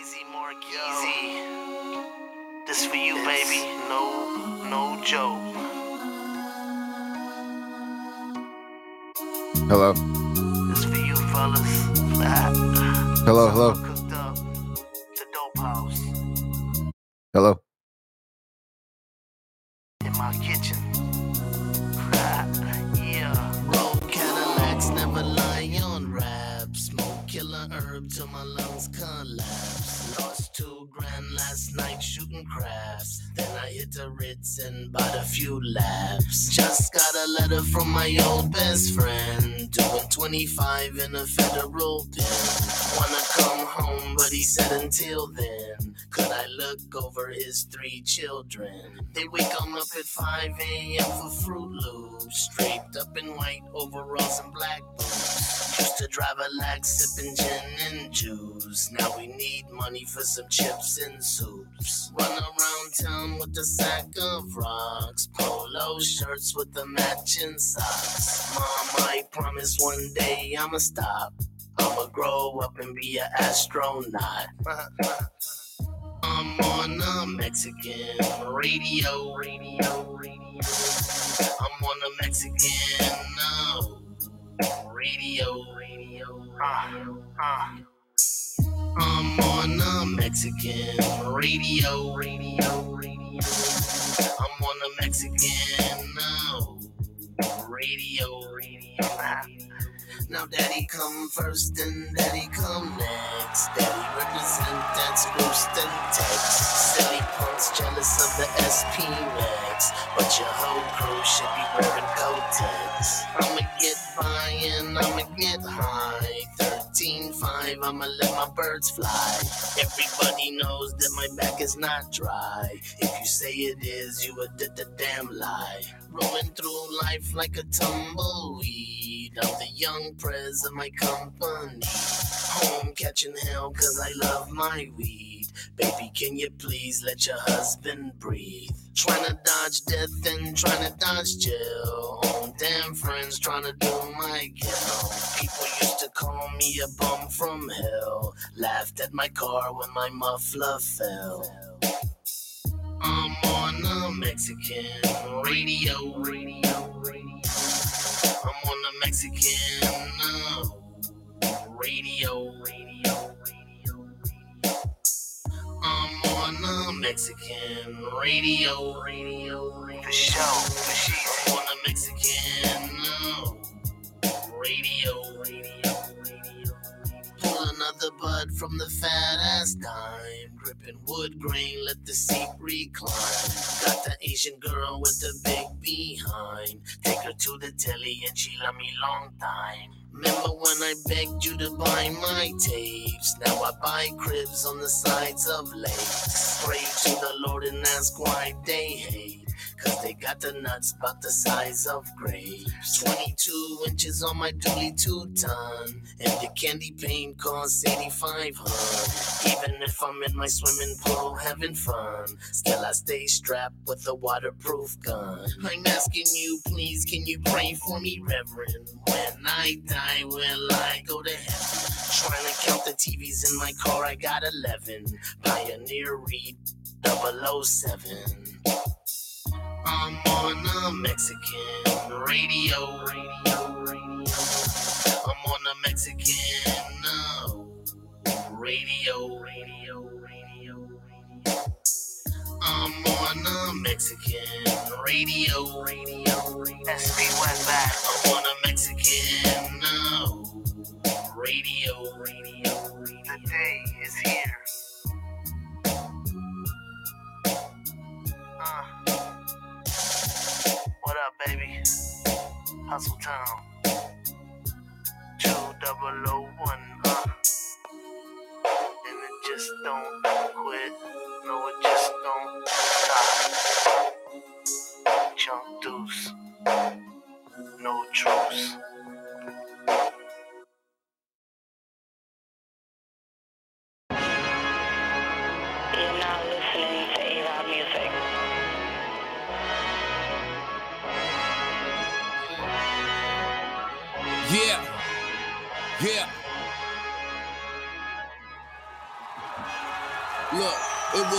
easy, more easy. This for you, baby. No, no joke. Hello. This for you, fellas. Hello, hello. Cooked up. The dope house Hello. 25 in a federal pen. Wanna come home, but he said until then. Could I look over his three children? They wake 'em up at 5 a.m. for Fruit Loops. Draped up in white overalls and black boots. Used to drive a lax, sipping gin and juice. Now we need money for some chips and soups. Run around town with a sack of rocks. Polo shirts with the matching socks. Mom, I promise one day I'ma stop. I'ma grow up and be an astronaut. I'm on a Mexican radio, radio, radio. I'm on a Mexican no radio, radio. Uh, I'm on a Mexican radio, radio, radio. I'm on a Mexican no radio, radio. Now daddy come first and daddy come next. Daddy represent that Spruced and Tex. Silly punks jealous of the SP Max. But your whole crew should be wearing Kotex. I'ma get by and I'ma get high. 13.5, I'ma let my birds fly. Everybody knows that my back is not dry. If you say it is, you a d- d- damn lie. Rolling through life like a tumbleweed. I'm the young prez of my company. Home catching hell cause I love my weed. Baby, can you please let your husband breathe? Trying to dodge death and trying to dodge jail. Damn friends trying to do my kill. People used to call me a bum from hell. Laughed at my car when my muffler fell. I'm on a Mexican radio, radio, radio. I'm on a Mexican uh, radio, radio, radio, radio. I'm on a Mexican radio, radio, radio. For sure, for sure. I'm on a Mexican uh, radio, radio, radio. Another bud from the fat ass dime. Gripping wood grain, let the seat recline. Got the Asian girl with the big behind. Take her to the telly and she love me long time. Remember when I begged you to buy my tapes? Now I buy cribs on the sides of lakes. Pray to the Lord and ask why they hate. Cause they got the nuts about the size of grapes. 22 inches on my dually two ton. And the candy paint costs 8500 Even if I'm in my swimming pool having fun, still I stay strapped with a waterproof gun. I'm asking you, please, can you pray for me, Reverend? When I die, will I go to heaven? Trying to count the TVs in my car, I got 11. Pioneer Reed 007. I'm on a Mexican radio, radio, radio. I'm on a Mexican no, radio, radio, radio, radio. I'm on a Mexican radio, radio, radio. SB went back. I'm on a Mexican radio, radio, radio. The day is here. Baby? Hustle Town. O one, uh. And it just don't quit. No, it just don't stop. Chunk deuce. No truce.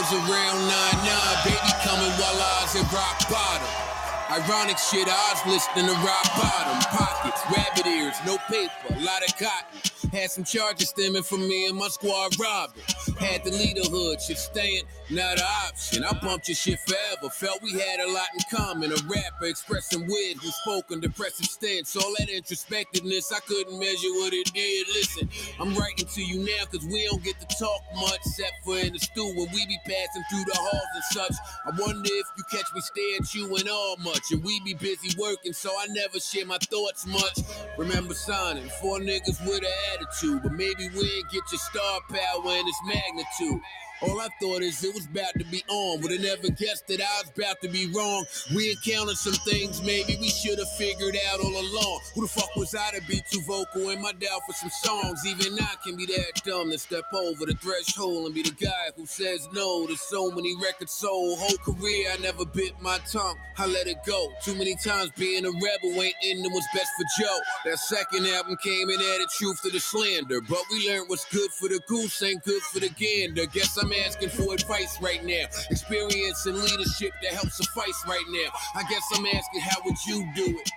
Was around 9-9, baby coming while I was at rock bottom. Ironic shit, I was listening to rock bottom. Pockets, rabbit ears, no paper, a lot of cotton. Had some charges stemming from me and my squad robbing. Had to lead the hood, shit staying, not an option. I bumped your shit forever, felt we had a lot in common. A rapper expressing weird who spoke in depressive stance. All that introspectiveness, I couldn't measure what it did. Listen, I'm writing to you now cause we don't get to talk much, except for in the stew when we be passing through the halls and such. I wonder if you catch me stare at you and all much. And we be busy working, so I never share my thoughts much. Remember signing four niggas with an attitude, but maybe we get your star power and its magnitude. All I thought is it was about to be on. Would have never guessed that I was about to be wrong. We encountered some things maybe we should have figured out all along. Who the fuck was I to be too vocal in my doubt for some songs? Even I can be that dumb to step over the threshold and be the guy who says no to so many records sold. Whole career I never bit my tongue. I let it go. Too many times being a rebel ain't ending what's best for Joe. That second album came and added truth to the slander. But we learned what's good for the goose ain't good for the gander. Guess I'm asking for advice right now. Experience and leadership that helps suffice right now. I guess I'm asking how would you do it?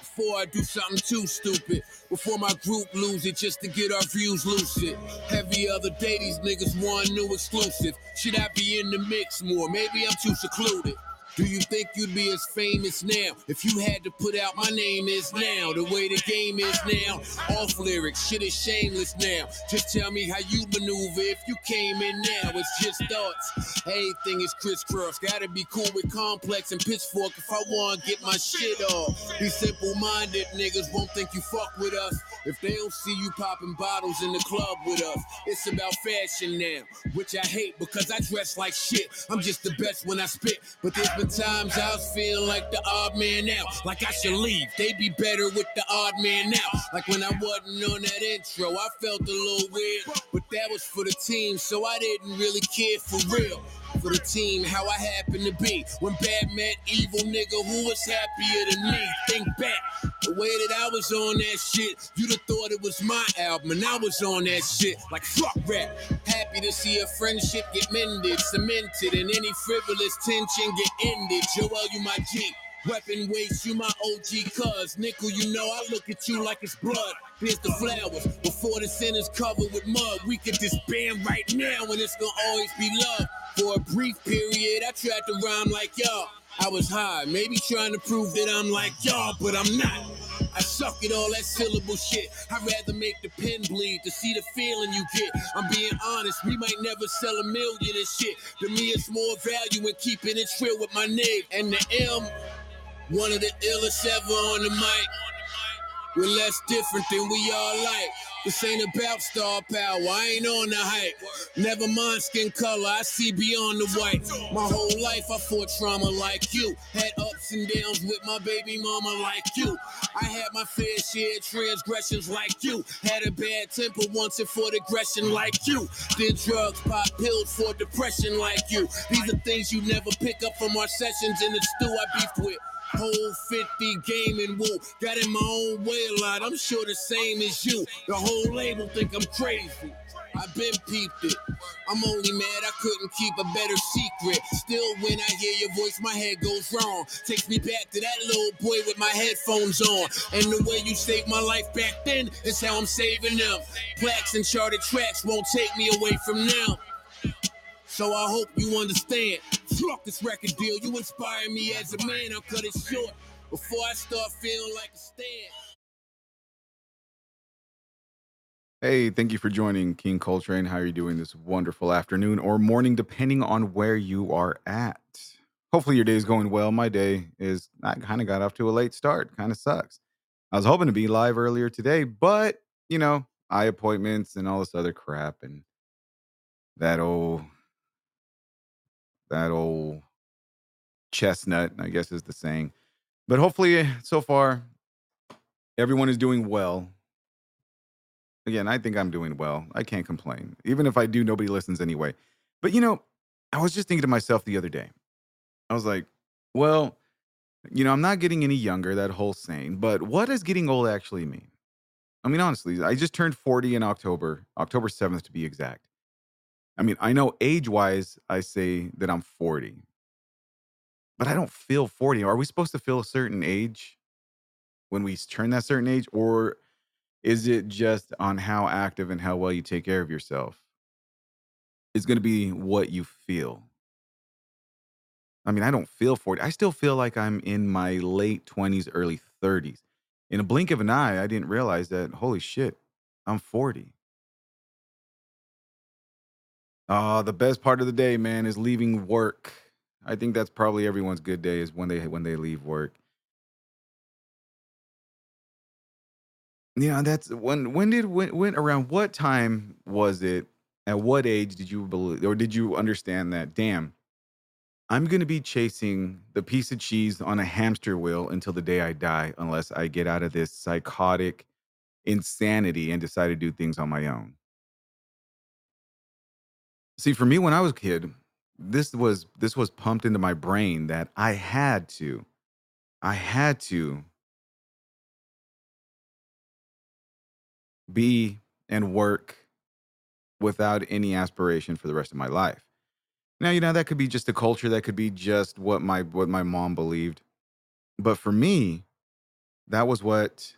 Before I do something too stupid. Before my group lose it just to get our views lucid. Every other day these niggas want new exclusive. Should I be in the mix more? Maybe I'm too secluded. Do you think you'd be as famous now if you had to put out my name is now? The way the game is now. Off lyrics, shit is shameless now. Just tell me how you maneuver if you came in now. It's just thoughts. Everything is crisscross. Gotta be cool with complex and pitchfork if I wanna get my shit off. These simple minded niggas won't think you fuck with us if they don't see you popping bottles in the club with us. It's about fashion now, which I hate because I dress like shit. I'm just the best when I spit, but there's been times I was feeling like the odd man out, like I should leave. They'd be better with the odd man out. Like when I wasn't on that intro, I felt a little weird, but that was for the team, so I didn't really care for real. For the team, how I happen to be. When bad met evil nigga, who was happier than me? Think back, the way that I was on that shit, you'd have thought it was my album, and I was on that shit like fuck rap. Happy to see a friendship get mended, cemented, and any frivolous tension get ended. Joel, you my G. Weapon waste, you my OG cuz. Nickel, you know I look at you like it's blood. Here's the flowers. Before the is covered with mud, we could disband right now and it's gonna always be love. For a brief period, I tried to rhyme like y'all. I was high, maybe trying to prove that I'm like y'all, but I'm not. I suck at all that syllable shit. I'd rather make the pen bleed to see the feeling you get. I'm being honest, we might never sell a million and shit. To me, it's more value in keeping it real with my nigga. And the M, one of the illest ever on the mic. We're less different than we all like. This ain't about star power, I ain't on the hype. Never mind skin color, I see beyond the white. My whole life I fought trauma like you. Had ups and downs with my baby mama like you. I had my fair share of transgressions like you. Had a bad temper once and fought aggression like you. Did drugs, pop pills for depression like you. These are things you never pick up from our sessions in the stew I beefed with. Whole 50 gaming woo. Got in my own way a lot. I'm sure the same as you. The whole label think I'm crazy. I've been peeped it. I'm only mad I couldn't keep a better secret. Still, when I hear your voice, my head goes wrong. Takes me back to that little boy with my headphones on. And the way you saved my life back then is how I'm saving them. Plaques and charted tracks won't take me away from now. So I hope you understand. Fuck this record deal. You inspire me as a man. I'll cut it short before I start feeling like a stand. Hey, thank you for joining King Coltrane. How are you doing this wonderful afternoon or morning, depending on where you are at? Hopefully, your day is going well. My day is, I kind of got off to a late start. Kind of sucks. I was hoping to be live earlier today, but, you know, eye appointments and all this other crap and that old, that old chestnut, I guess is the saying. But hopefully, so far, everyone is doing well. Again, I think I'm doing well. I can't complain. Even if I do, nobody listens anyway. But you know, I was just thinking to myself the other day. I was like, well, you know, I'm not getting any younger, that whole saying, but what does getting old actually mean? I mean, honestly, I just turned 40 in October, October 7th to be exact. I mean, I know age wise, I say that I'm 40, but I don't feel 40. Are we supposed to feel a certain age when we turn that certain age? Or is it just on how active and how well you take care of yourself? It's going to be what you feel. I mean, I don't feel 40. I still feel like I'm in my late 20s, early 30s. In a blink of an eye, I didn't realize that, holy shit, I'm 40. Oh, the best part of the day, man, is leaving work. I think that's probably everyone's good day is when they when they leave work. Yeah, that's when when did when, when around what time was it? At what age did you believe or did you understand that damn, I'm going to be chasing the piece of cheese on a hamster wheel until the day I die unless I get out of this psychotic insanity and decide to do things on my own. See, for me when I was a kid, this was this was pumped into my brain that I had to I had to be and work without any aspiration for the rest of my life. Now, you know, that could be just a culture, that could be just what my what my mom believed. But for me, that was what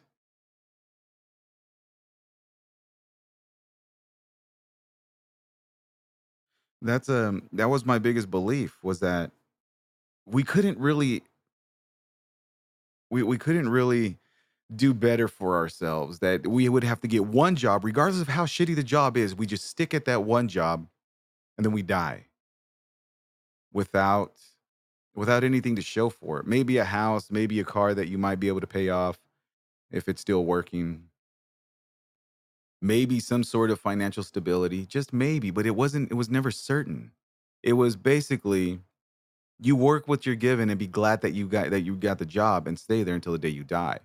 that's um that was my biggest belief was that we couldn't really we we couldn't really do better for ourselves that we would have to get one job regardless of how shitty the job is we just stick at that one job and then we die. Without without anything to show for it. Maybe a house maybe a car that you might be able to pay off if it's still working maybe some sort of financial stability just maybe but it wasn't it was never certain it was basically you work what you're given and be glad that you got that you got the job and stay there until the day you die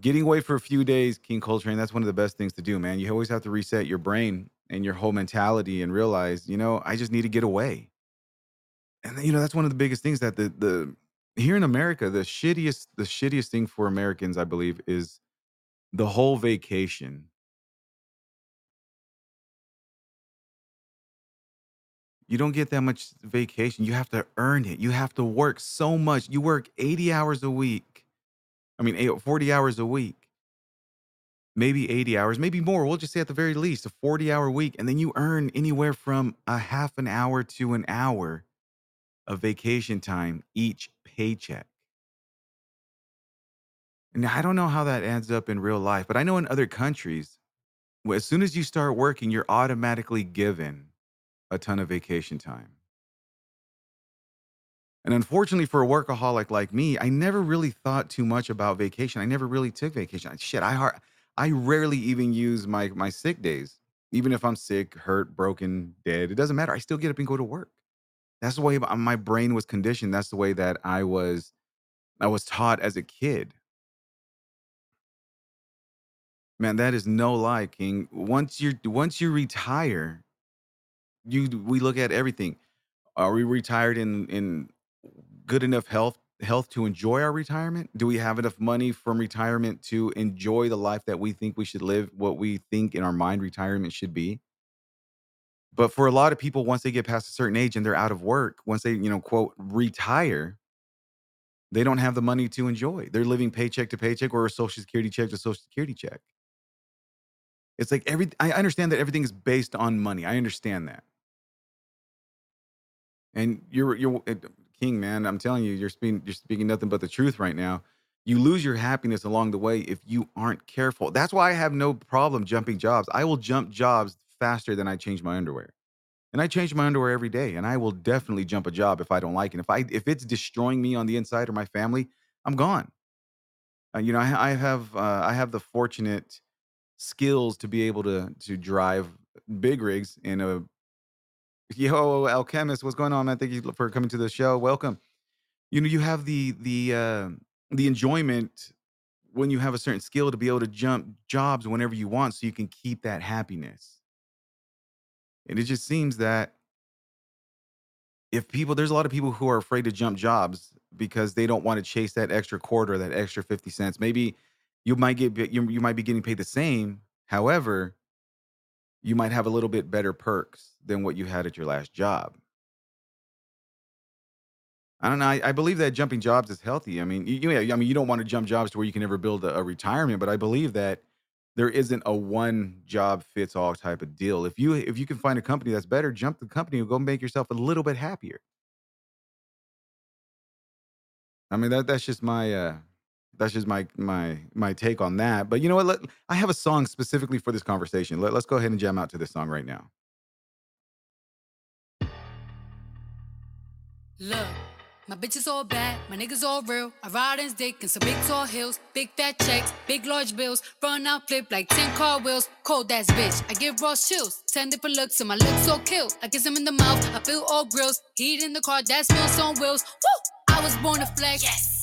getting away for a few days, King Coltrane, that's one of the best things to do, man. You always have to reset your brain and your whole mentality and realize, you know, I just need to get away. And you know, that's one of the biggest things that the the here in America, the shittiest the shittiest thing for Americans, I believe, is the whole vacation. You don't get that much vacation. You have to earn it. You have to work so much. You work 80 hours a week. I mean, 40 hours a week maybe 80 hours, maybe more. We'll just say at the very least a 40 hour week. And then you earn anywhere from a half an hour to an hour of vacation time each paycheck. Now, I don't know how that adds up in real life, but I know in other countries, as soon as you start working, you're automatically given a ton of vacation time. And unfortunately for a workaholic like me, I never really thought too much about vacation. I never really took vacation. Shit, I har- I rarely even use my my sick days. Even if I'm sick, hurt, broken, dead, it doesn't matter. I still get up and go to work. That's the way my brain was conditioned. That's the way that I was I was taught as a kid. Man, that is no lie, King. Once you once you retire, you we look at everything. Are we retired in in good enough health health to enjoy our retirement? Do we have enough money from retirement to enjoy the life that we think we should live, what we think in our mind retirement should be? But for a lot of people, once they get past a certain age and they're out of work, once they, you know, quote, retire, they don't have the money to enjoy. They're living paycheck to paycheck or a social security check to social security check. It's like every I understand that everything is based on money. I understand that. And you're you're king, man. I'm telling you, you're speaking you're speaking nothing but the truth right now. You lose your happiness along the way if you aren't careful. That's why I have no problem jumping jobs. I will jump jobs faster than I change my underwear. And I change my underwear every day, and I will definitely jump a job if I don't like it. If I if it's destroying me on the inside or my family, I'm gone. Uh, you know, I, I have uh, I have the fortunate skills to be able to to drive big rigs in a yo alchemist. What's going on, man? Thank you for coming to the show. Welcome. You know, you have the the uh, the enjoyment when you have a certain skill to be able to jump jobs whenever you want, so you can keep that happiness. And it just seems that if people there's a lot of people who are afraid to jump jobs because they don't want to chase that extra quarter, that extra 50 cents. Maybe you might get you, you might be getting paid the same. However, you might have a little bit better perks than what you had at your last job. I don't know. I, I believe that jumping jobs is healthy. I mean, you, I mean, you don't want to jump jobs to where you can never build a, a retirement, but I believe that there isn't a one job fits all type of deal. If you if you can find a company that's better, jump the company and go make yourself a little bit happier. I mean, that that's just my uh that's just my my my take on that. But you know what? Let, I have a song specifically for this conversation. Let, let's go ahead and jam out to this song right now. Look, my bitches all bad, my niggas all real. I ride in dick in some big tall hills, big fat checks, big large bills. Run out, flip like 10 car wheels. Cold ass bitch, I give raw chills. 10 different looks, and my lips so kill. I kiss him in the mouth, I feel all grills. Heat in the car, that smells on wheels. Woo! I was born to flex. Yes.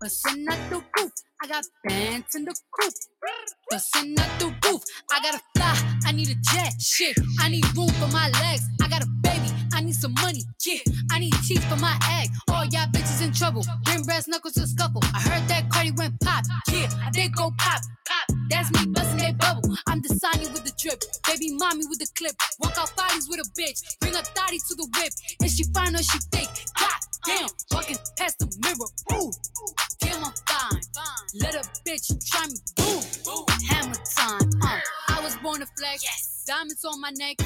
bustin' out the roof. I got bands in the coop, bustin' out the roof. I gotta fly, I need a jet. Shit, I need room for my legs. I got a baby, I need some money. Yeah, I need teeth for my egg. All y'all bitches in trouble. Bring brass knuckles to scuffle. I heard that Cardi went pop. Yeah, I did go pop. Pop. That's me busting that bubble. I'm Sonya with the drip. Baby mommy with the clip. Walk out bodies with a bitch. Bring a thotty to the whip. And she fine or she fake. God damn. Walking past the mirror. Ooh. Damn, I'm fine. Let a bitch try me. Boom. Hammer time. Uh. I was born to flex. Yes. Diamonds on my neck.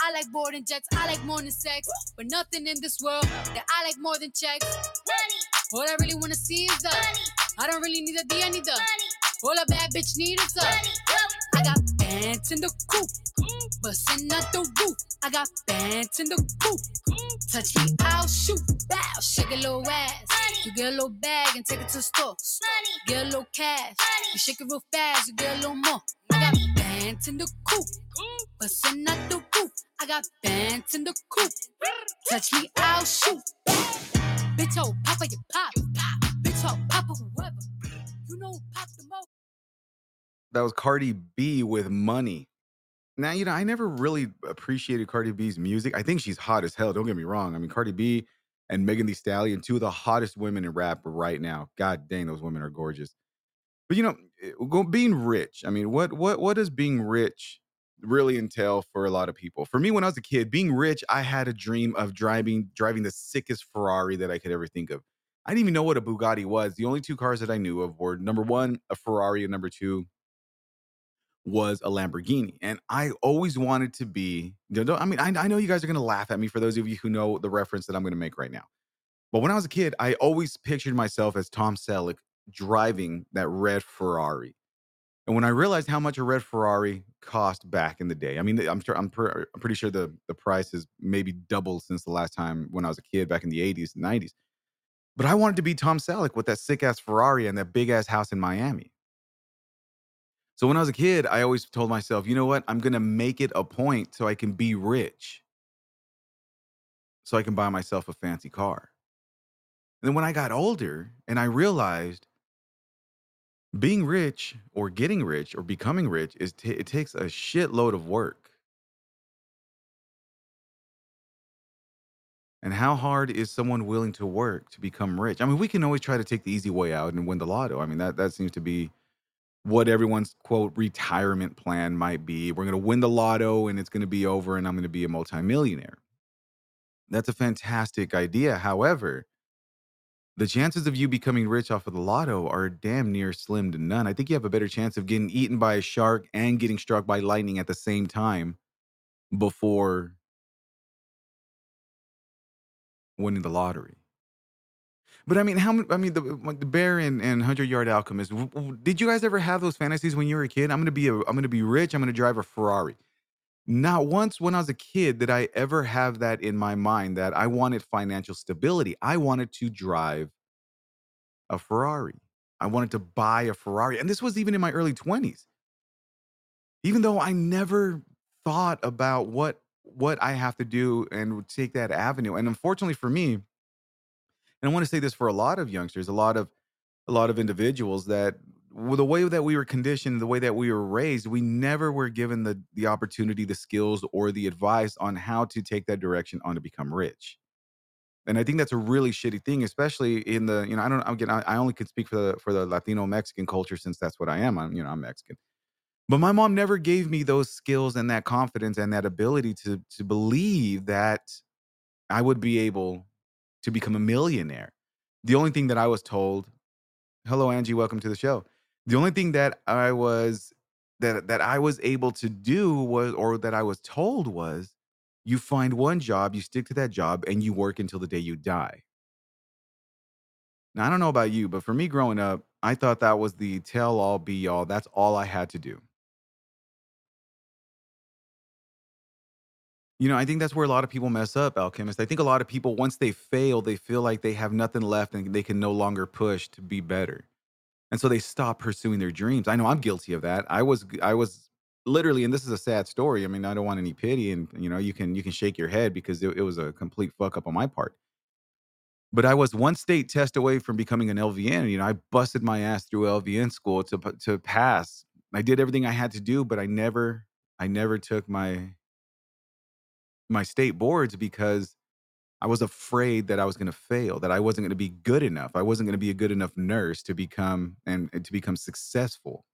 I like boarding jets. I like more than sex. But nothing in this world that I like more than checks. Money. All I really wanna see is the money. I don't really need a D, I need the money. All a bad bitch need is the money. Bands in the coop, bustin' out the roof. I got bands in the coop. Touch me, I'll shoot. Bow, shake a little ass. You get a little bag and take it to the store. Get a little cash. You shake it real fast, you get a little more. I got bands in the coop, bustin' out the roof. I got bands in the coop. Touch me, I'll shoot. Bitch, oh, papa, you pop. Bitch, oh, papa, whoever. You know pop the most. That was Cardi B with Money. Now, you know, I never really appreciated Cardi B's music. I think she's hot as hell. Don't get me wrong. I mean, Cardi B and Megan Thee Stallion, two of the hottest women in rap right now. God dang, those women are gorgeous. But you know, eh, being rich. I mean, what what what does being rich really entail for a lot of people? For me, when I was a kid, being rich, I had a dream of driving driving the sickest Ferrari that I could ever think of. I didn't even know what a Bugatti was. The only two cars that I knew of were number one, a Ferrari, and number two was a Lamborghini. And I always wanted to be, I mean, I, I know you guys are going to laugh at me for those of you who know the reference that I'm going to make right now. But when I was a kid, I always pictured myself as Tom Selleck driving that red Ferrari. And when I realized how much a red Ferrari cost back in the day, I mean, I'm sure I'm, per, I'm pretty sure the the price has maybe doubled since the last time when I was a kid back in the 80s and 90s. But I wanted to be Tom Selleck with that sick ass Ferrari and that big ass house in Miami. So when I was a kid, I always told myself, you know what? I'm going to make it a point so I can be rich. So I can buy myself a fancy car. And then when I got older and I realized being rich or getting rich or becoming rich is t- it takes a shitload of work. And how hard is someone willing to work to become rich? I mean, we can always try to take the easy way out and win the lotto. I mean, that that seems to be what everyone's quote retirement plan might be. We're going to win the lotto and it's going to be over and I'm going to be a multimillionaire. That's a fantastic idea. However, the chances of you becoming rich off of the lotto are damn near slim to none. I think you have a better chance of getting eaten by a shark and getting struck by lightning at the same time before winning the lottery. But I mean, how? I mean, the the bear and, and hundred yard alchemist. w- w- Did you guys ever have those fantasies when you were a kid? I'm gonna be a. I'm gonna be rich. I'm gonna drive a Ferrari. Not once when I was a kid did I ever have that in my mind that I wanted financial stability. I wanted to drive a Ferrari. I wanted to buy a Ferrari, and this was even in my early 20s. Even though I never thought about what what I have to do and take that avenue. And unfortunately for me, and I want to say this for a lot of youngsters, a lot of a lot of individuals that the way that we were conditioned, the way that we were raised, we never were given the the opportunity, the skills, or the advice on how to take that direction on to become rich. And I think that's a really shitty thing, especially in the you know I don't again I, I only can speak for the for the Latino Mexican culture since that's what I am. I'm you know I'm Mexican, but my mom never gave me those skills and that confidence and that ability to to believe that I would be able to become a millionaire. The only thing that I was told, hello Angie, welcome to the show. The only thing that I was that that I was able to do was or that I was told was you find one job, you stick to that job and you work until the day you die. Now, I don't know about you, but for me growing up, I thought that was the tell all be all. That's all I had to do. You know, I think that's where a lot of people mess up, Alchemist. I think a lot of people, once they fail, they feel like they have nothing left and they can no longer push to be better. And so they stop pursuing their dreams. I know I'm guilty of that. I was I was literally, and this is a sad story. I mean, I don't want any pity, and you know, you can you can shake your head because it, it was a complete fuck up on my part. But I was one state test away from becoming an LVN. You know, I busted my ass through LVN school to to pass. I did everything I had to do, but I never I never took my my state boards because I was afraid that I was going to fail, that I wasn't going to be good enough. I wasn't going to be a good enough nurse to become and, to become successful.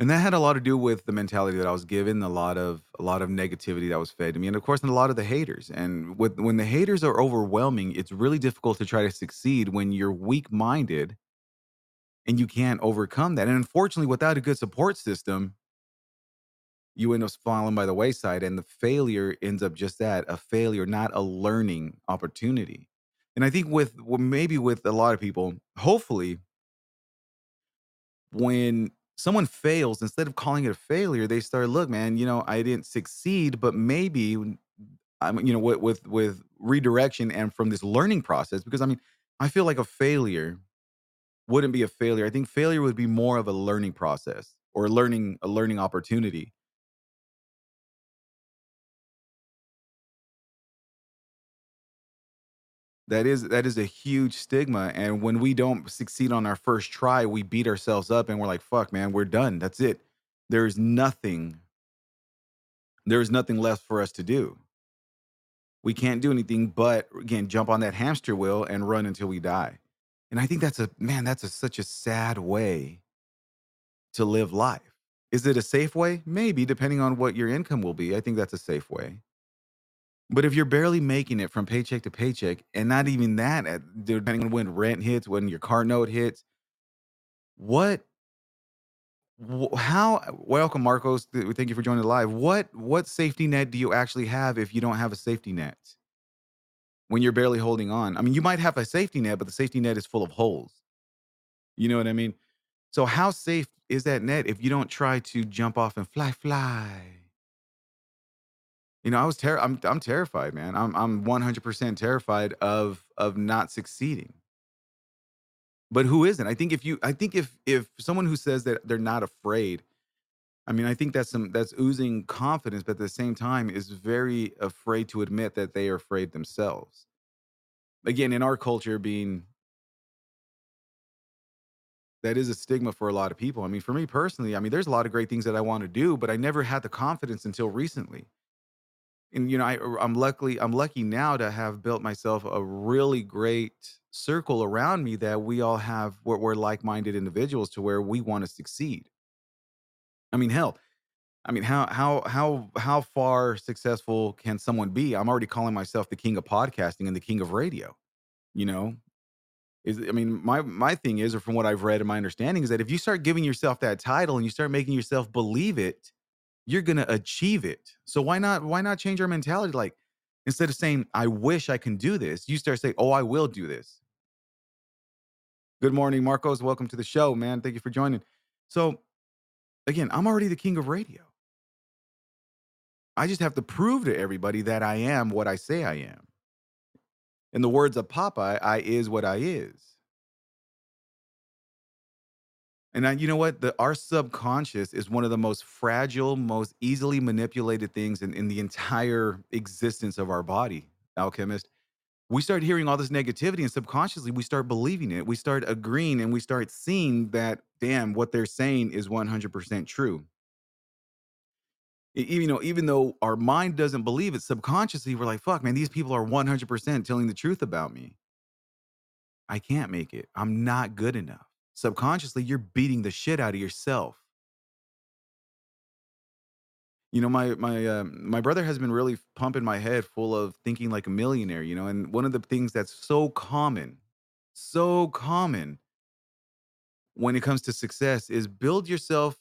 And that had a lot to do with the mentality that I was given, a lot of a lot of negativity that was fed to me, and of course, and a lot of the haters. And with when the haters are overwhelming, it's really difficult to try to succeed when you're weak-minded and you can't overcome that. And unfortunately, without a good support system, you end up falling by the wayside and the failure ends up just that a failure not a learning opportunity. And i think with well, maybe with a lot of people hopefully when someone fails instead of calling it a failure they start look man you know i didn't succeed but maybe i'm you know with with with redirection and from this learning process because i mean i feel like a failure wouldn't be a failure. I think failure would be more of a learning process or learning a learning opportunity That is that is a huge stigma, and when we don't succeed on our first try, we beat ourselves up and we're like, "Fuck, man, we're done. That's it. There's nothing there's nothing left for us to do. We can't do anything but again jump on that hamster wheel and run until we die." And I think that's a man, that's a, such a sad way to live life. Is it a safe way? Maybe, depending on what your income will be. I think that's a safe way. But if you're barely making it from paycheck to paycheck, and not even that, at, depending on when rent hits, when your car note hits, what, wh- how? Welcome, Marcos. Th- Thank you for joining the live. What, what safety net do you actually have if you don't have a safety net when you're barely holding on? I mean, you might have a safety net, but the safety net is full of holes. You know what I mean? So how safe is that net if you don't try to jump off and fly, fly? You know, I was ter- I'm I'm terrified, man. I'm I'm 100% terrified of of not succeeding. But who isn't? I think if you I think if if someone who says that they're not afraid, I mean, I think that's some that's oozing confidence, but at the same time is very afraid to admit that they are afraid themselves. Again, in our culture being that is a stigma for a lot of people. I mean, for me personally, I mean, there's a lot of great things that I want to do, but I never had the confidence until recently and you know I, i'm luckily i'm lucky now to have built myself a really great circle around me that we all have we're, we're like-minded individuals to where we want to succeed. I mean hell i mean how how how how far successful can someone be? I'm already calling myself the king of podcasting and the king of radio you know? Is i mean my my thing is or from what i've read and my understanding is that if you start giving yourself that title and you start making yourself believe it you're gonna achieve it. So why not why not change our mentality? Like instead of saying, I wish I can do this, you start saying, Oh, I will do this. Good morning, Marcos. Welcome to the show, man. Thank you for joining. So again, I'm already the king of radio. I just have to prove to everybody that I am what I say I am. In the words of Popeye, I is what I is. And I, you know what? The our subconscious is one of the most fragile, most easily manipulated things in, in the entire existence of our body, alchemist. We start hearing all this negativity, and subconsciously we start believing it. We start agreeing and we start seeing that, damn, what they're saying is 100% true. Even though, even though our mind doesn't believe it, subconsciously we're like, fuck, man, these people are 100% telling the truth about me. I can't make it. I'm not good enough. Subconsciously, you're beating the shit out of yourself. You know, my my um, my brother has been really pumping my head full of thinking like a millionaire. You know, and one of the things that's so common, so common when it comes to success is build yourself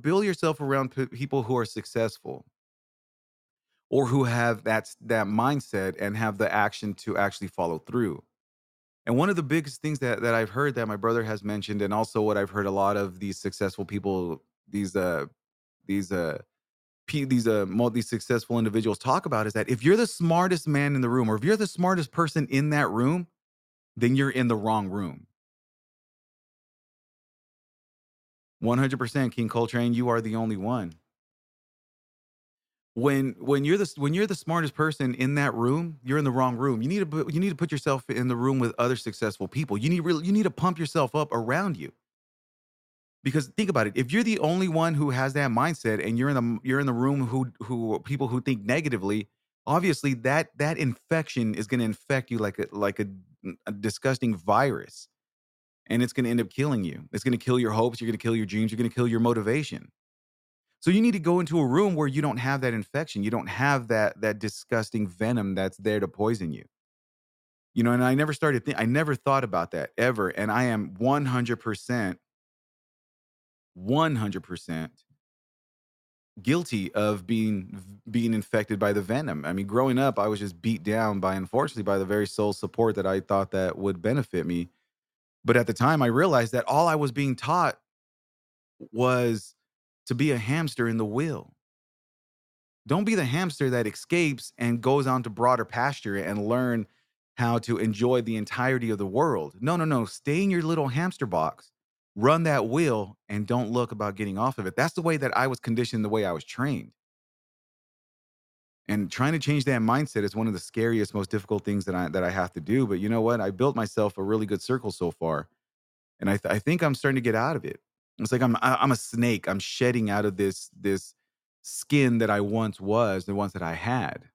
build yourself around p- people who are successful or who have that that mindset and have the action to actually follow through. And one of the biggest things that that I've heard that my brother has mentioned, and also what I've heard a lot of these successful people, these uh these uh pe- these uh multi successful individuals talk about is that if you're the smartest man in the room, or if you're the smartest person in that room, then you're in the wrong room. 100% King Coltrane, you are the only one. When when you're the when you're the smartest person in that room, you're in the wrong room. You need to put, you need to put yourself in the room with other successful people. You need really you need to pump yourself up around you. Because think about it, if you're the only one who has that mindset and you're in the you're in the room who who people who think negatively, obviously that that infection is going to infect you like a like a, a disgusting virus and it's going to end up killing you. It's going to kill your hopes, you're going to kill your dreams, you're going to kill your motivation. So you need to go into a room where you don't have that infection. You don't have that that disgusting venom that's there to poison you. You know, and I never started I never thought about that ever and I am 100% 100% guilty of being being infected by the venom. I mean, growing up, I was just beat down by unfortunately by the very soul support that I thought that would benefit me. But at the time I realized that all I was being taught was to be a hamster in the wheel. Don't be the hamster that escapes and goes on to broader pasture and learn how to enjoy the entirety of the world. No, no, no. Stay in your little hamster box, run that wheel, and don't look about getting off of it. That's the way that I was conditioned, the way I was trained. And trying to change that mindset is one of the scariest, most difficult things that I that I have to do. But you know what? I built myself a really good circle so far, and I th- I think I'm starting to get out of it. It's like I'm I'm a snake. I'm shedding out of this this skin that I once was, the ones that I had.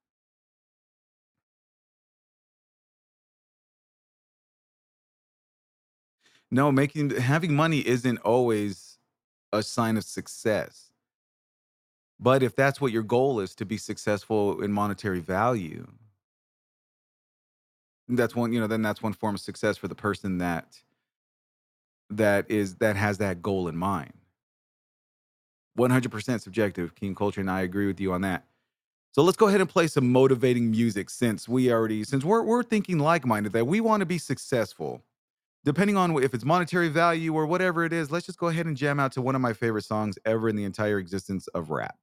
No, making having money isn't always a sign of success. But if that's what your goal is to be successful in monetary value, that's one, you know, then that's one form of success for the person that that is that has that goal in mind. 100% subjective. King Coltrane I agree with you on that. So let's go ahead and play some motivating music since we already since we're we're thinking like-minded that we want to be successful. Depending on if it's monetary value or whatever it is, let's just go ahead and jam out to one of my favorite songs ever in the entire existence of rap.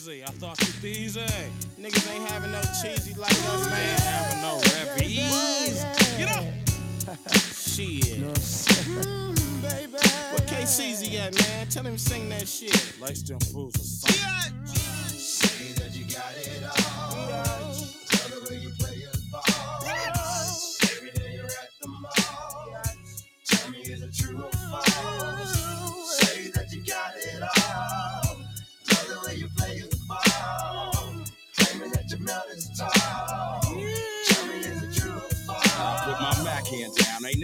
Off the hazy, I thought you easy. Eh? Niggas ain't having no cheesy like us, man. Having no rap refugees. Get up. shit. Mm, Where KCZ at, man? Tell him to sing that shit. Likes them fools or something. Say that you got it all. Love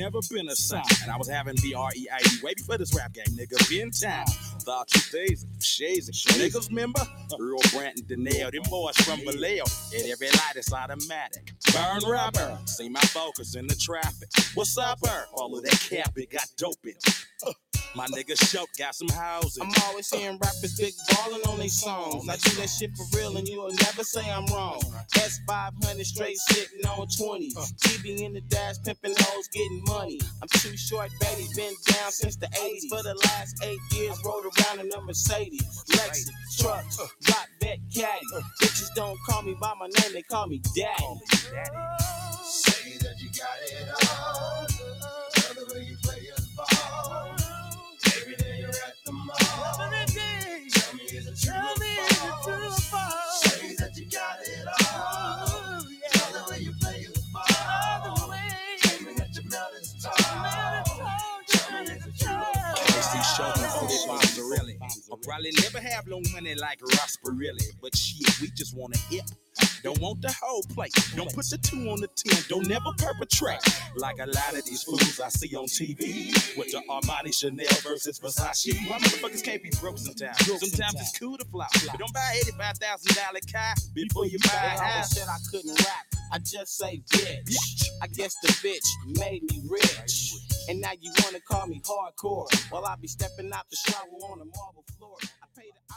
never been a sign. And I was having B-R-E-I-D way before this rap game, nigga. Been time. Thought you days, shades, niggas remember? Earl Branton, Denell, them boys from Vallejo. And every light is automatic. Burn rubber, see my focus in the traffic. What's up, her? All of that cap, it got dope in. My nigga Shook got some houses. I'm always hearing rappers big ballin' on they songs. I do that shit for real and you'll never say I'm wrong. S500 straight sitting on 20. TV in the dash, pimping hoes, getting money. I'm too short, baby, been down since the 80s. For the last eight years, rode around in a Mercedes. Lexus, trucks, rock vet caddy. Bitches don't call me by my name, they call me daddy. Say that you got it all. Probably never have no money like Rosparelli, but shit, we just want to hip. Don't want the whole plate. Don't put the two on the ten. Don't never perpetrate like a lot of these fools I see on TV with the Armani Chanel versus Versace. Why motherfuckers can't be broke sometimes? Sometimes it's cool to flop, but don't buy eighty-five thousand dollar car before you buy a house. said I couldn't rap. I just say bitch. I guess the bitch made me rich. And now you wanna call me hardcore. While I be stepping out the shower on the marble floor. I pay the.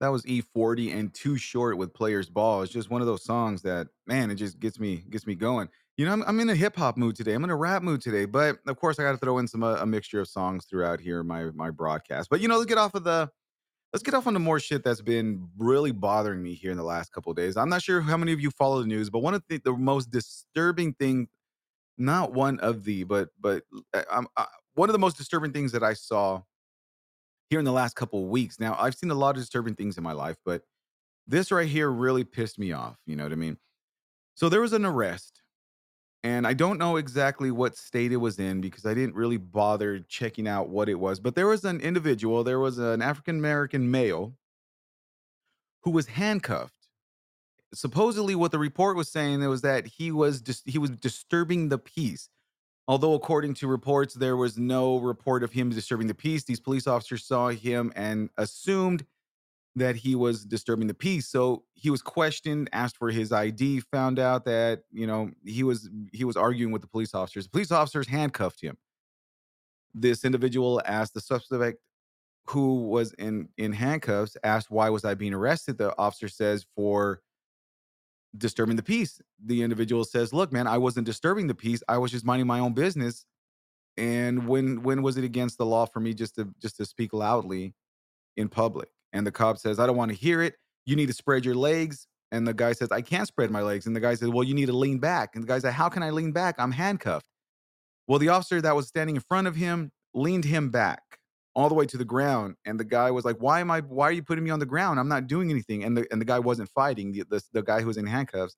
That was E40 and Too Short with Players Ball. It's just one of those songs that, man, it just gets me gets me going. You know, I'm, I'm in a hip hop mood today. I'm in a rap mood today, but of course, I got to throw in some uh, a mixture of songs throughout here my my broadcast. But you know, let's get off of the let's get off on the more shit that's been really bothering me here in the last couple of days. I'm not sure how many of you follow the news, but one of the, the most disturbing thing, not one of the, but but uh, um, uh, one of the most disturbing things that I saw here in the last couple weeks. Now, I've seen a lot of disturbing things in my life, but this right here really pissed me off. You know what I mean? So there was an arrest, and I don't know exactly what state it was in because I didn't really bother checking out what it was. But there was an individual, there was an African American male who was handcuffed. Supposedly, what the report was saying was that he was dis- he was disturbing the peace. Although, according to reports, there was no report of him disturbing the peace. These police officers saw him and assumed that he was disturbing the peace. So he was questioned, asked for his ID, found out that you know he was he was arguing with the police officers. The police officers handcuffed him. This individual asked the suspect who was in in handcuffs asked why was I being arrested. The officer says for disturbing the peace. The individual says, "Look, man, I wasn't disturbing the peace. I was just minding my own business." And when when was it against the law for me just to just to speak loudly in public? And the cop says, "I don't want to hear it. You need to spread your legs." And the guy says, "I can't spread my legs." And the guy says, "Well, you need to lean back." And the guy said, "How can I lean back? I'm handcuffed." Well, the officer that was standing in front of him leaned him back all the way to the ground, and the guy was like, "Why am I? Why are you putting me on the ground? I'm not doing anything." And the and the guy wasn't fighting. The the, the guy who was in handcuffs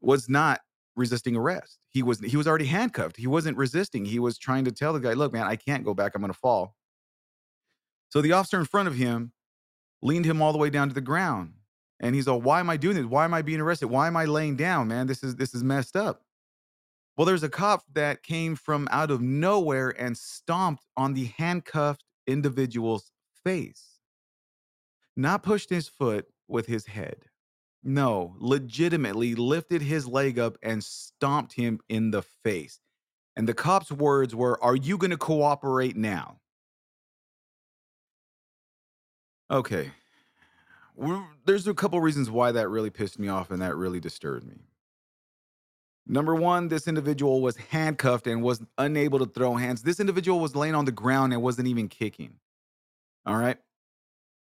was not resisting arrest. He was he was already handcuffed. He wasn't resisting. He was trying to tell the guy, "Look, man, I can't go back. I'm going to fall." So the officer in front of him leaned him all the way down to the ground. And he's like, "Why am I doing this? Why am I being arrested? Why am I laying down, man? This is this is messed up." Well, there's a cop that came from out of nowhere and stomped on the handcuffed individual's face. Not pushed his foot with his head. No, legitimately lifted his leg up and stomped him in the face. And the cop's words were, Are you going to cooperate now? Okay. There's a couple reasons why that really pissed me off and that really disturbed me. Number one, this individual was handcuffed and was unable to throw hands. This individual was laying on the ground and wasn't even kicking. All right.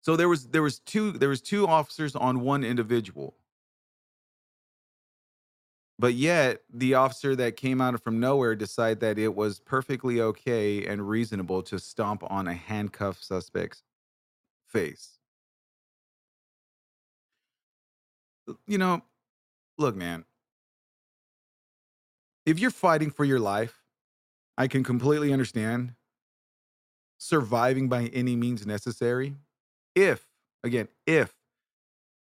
So there was there was two there was two officers on one individual. But yet the officer that came out of from nowhere decided that it was perfectly okay and reasonable to stomp on a handcuffed suspect's face. You know, look, man, if you're fighting for your life, I can completely understand surviving by any means necessary. If, again, if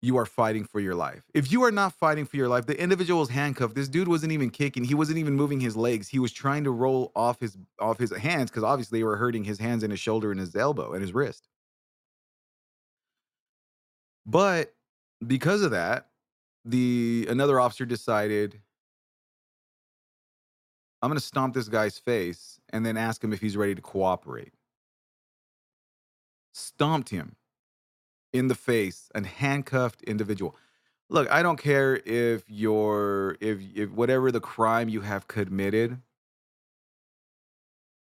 you are fighting for your life. If you are not fighting for your life, the individual was handcuffed. This dude wasn't even kicking. He wasn't even moving his legs. He was trying to roll off his off his hands because obviously they were hurting his hands and his shoulder and his elbow and his wrist. But because of that, the another officer decided I'm going to stomp this guy's face and then ask him if he's ready to cooperate. Stomped him in the face, an handcuffed individual. Look, I don't care if you're if if whatever the crime you have committed,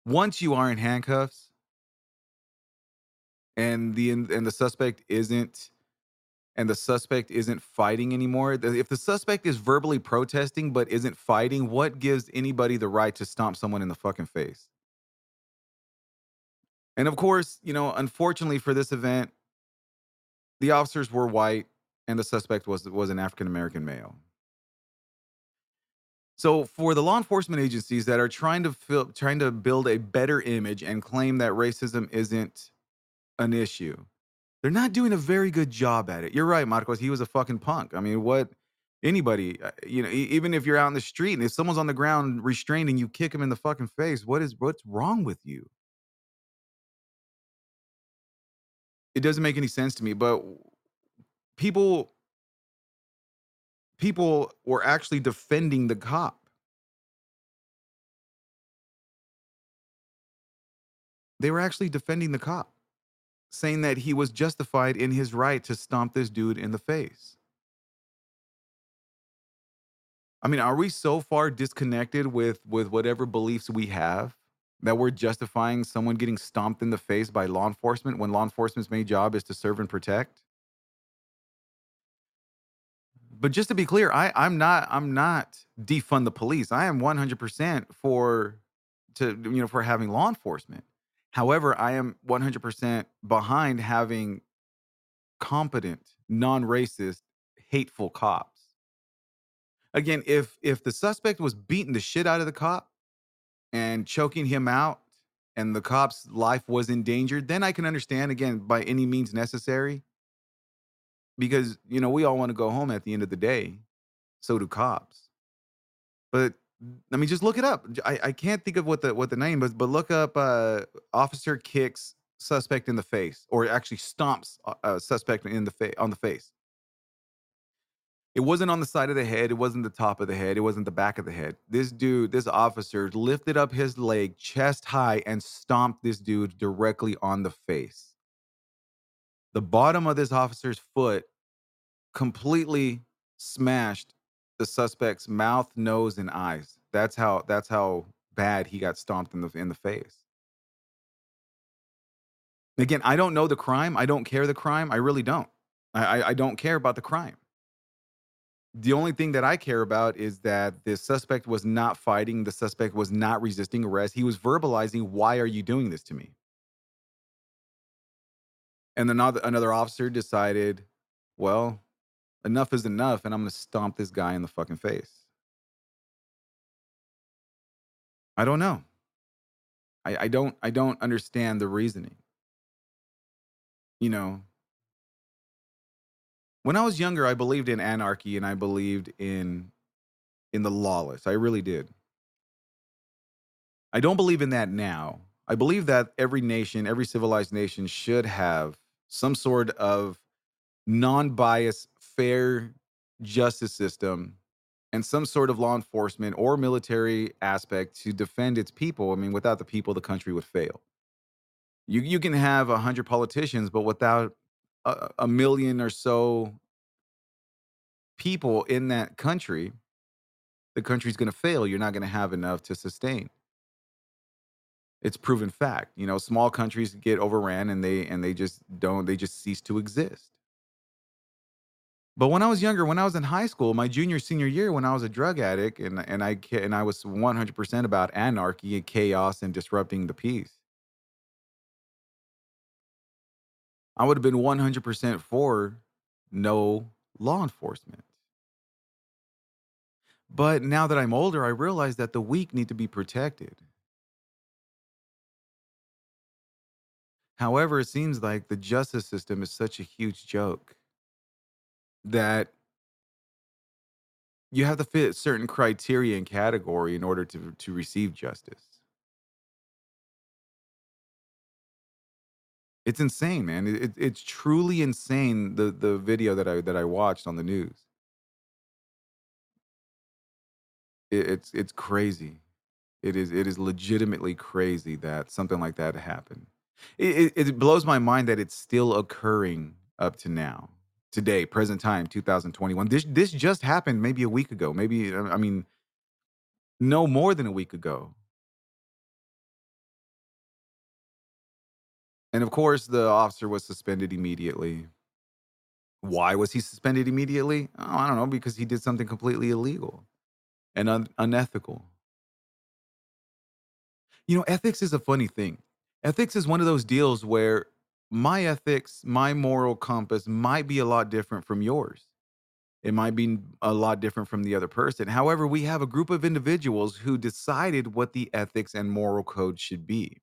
once you are in handcuffs and the and the suspect isn't and the suspect isn't fighting anymore, if the suspect is verbally protesting but isn't fighting, what gives anybody the right to stomp someone in the fucking face? And of course, you know, unfortunately for this event, the officers were white and the suspect was was an African American male. So for the law enforcement agencies that are trying to fill, trying to build a better image and claim that racism isn't an issue, they're not doing a very good job at it. You're right, Marcos. He was a fucking punk. I mean, what anybody, uh, you know, even if you're out in the street and if someone's on the ground restrained and you kick him in the fucking face, what is what's wrong with you? It doesn't make any sense to me. But people people were actually defending the cop. They were actually defending the cop, saying that he was justified in his right to stomp this dude in the face. I mean, are we so far disconnected with with whatever beliefs we have that we're justifying someone getting stomped in the face by law enforcement when law enforcement's main job is to serve and protect? But just to be clear, I I'm not I'm not defund the police. I am 100% for to you know for having law enforcement. However, I am 100% behind having competent, non-racist, hateful cops. Again, if if the suspect was beating the shit out of the cop and choking him out and the cop's life was endangered, then I can understand again by any means necessary because you know we all want to go home at the end of the day. So do cops. But I mean, just look it up. I, I can't think of what the what the name is, but look up uh, officer kicks suspect in the face, or actually stomps uh, suspect in the face on the face. It wasn't on the side of the head. It wasn't the top of the head. It wasn't the back of the head. This dude, this officer, lifted up his leg chest high and stomped this dude directly on the face. The bottom of this officer's foot completely smashed the suspect's mouth, nose, and eyes. That's how that's how bad he got stomped in the in the face. Again, I don't know the crime. I don't care the crime. I really don't. I, I, I don't care about the crime. The only thing that I care about is that the suspect was not fighting. The suspect was not resisting arrest. He was verbalizing, "Why are you doing this to me?" And then another another officer decided, "Well, enough is enough, and I'm going to stomp this guy in the fucking face." I don't know. I, I don't I don't understand the reasoning. You know, when I was younger, I believed in anarchy and I believed in in the lawless. I really did. I don't believe in that now. I believe that every nation, every civilized nation should have some sort of non-biased, fair justice system and some sort of law enforcement or military aspect to defend its people. I mean, without the people, the country would fail. You you can have a hundred politicians, but without a, a million or so people in that country, the country's going to fail. You're not going to have enough to sustain. It's proven fact. You know, small countries get overran and they and they just don't they just cease to exist. But when I was younger, when I was in high school, my junior senior year, when I was a drug addict and and I and I was 100% about anarchy and chaos and disrupting the peace, I would have been 100% for no law enforcement. But now that I'm older, I realize that the weak need to be protected. However, it seems like the justice system is such a huge joke that you have to fit certain criteria and category in order to to receive justice. It's insane, man. It, it- it's truly insane the the video that I that I watched on the news. It, it's it's crazy. It is it is legitimately crazy that something like that happened. It, it, it blows my mind that it's still occurring up to now, today, present time, 2021. This this just happened maybe a week ago, maybe I mean, no more than a week ago. And of course, the officer was suspended immediately. Why was he suspended immediately? Oh, I don't know, because he did something completely illegal and un- unethical. You know, ethics is a funny thing. Ethics is one of those deals where my ethics, my moral compass might be a lot different from yours. It might be a lot different from the other person. However, we have a group of individuals who decided what the ethics and moral code should be.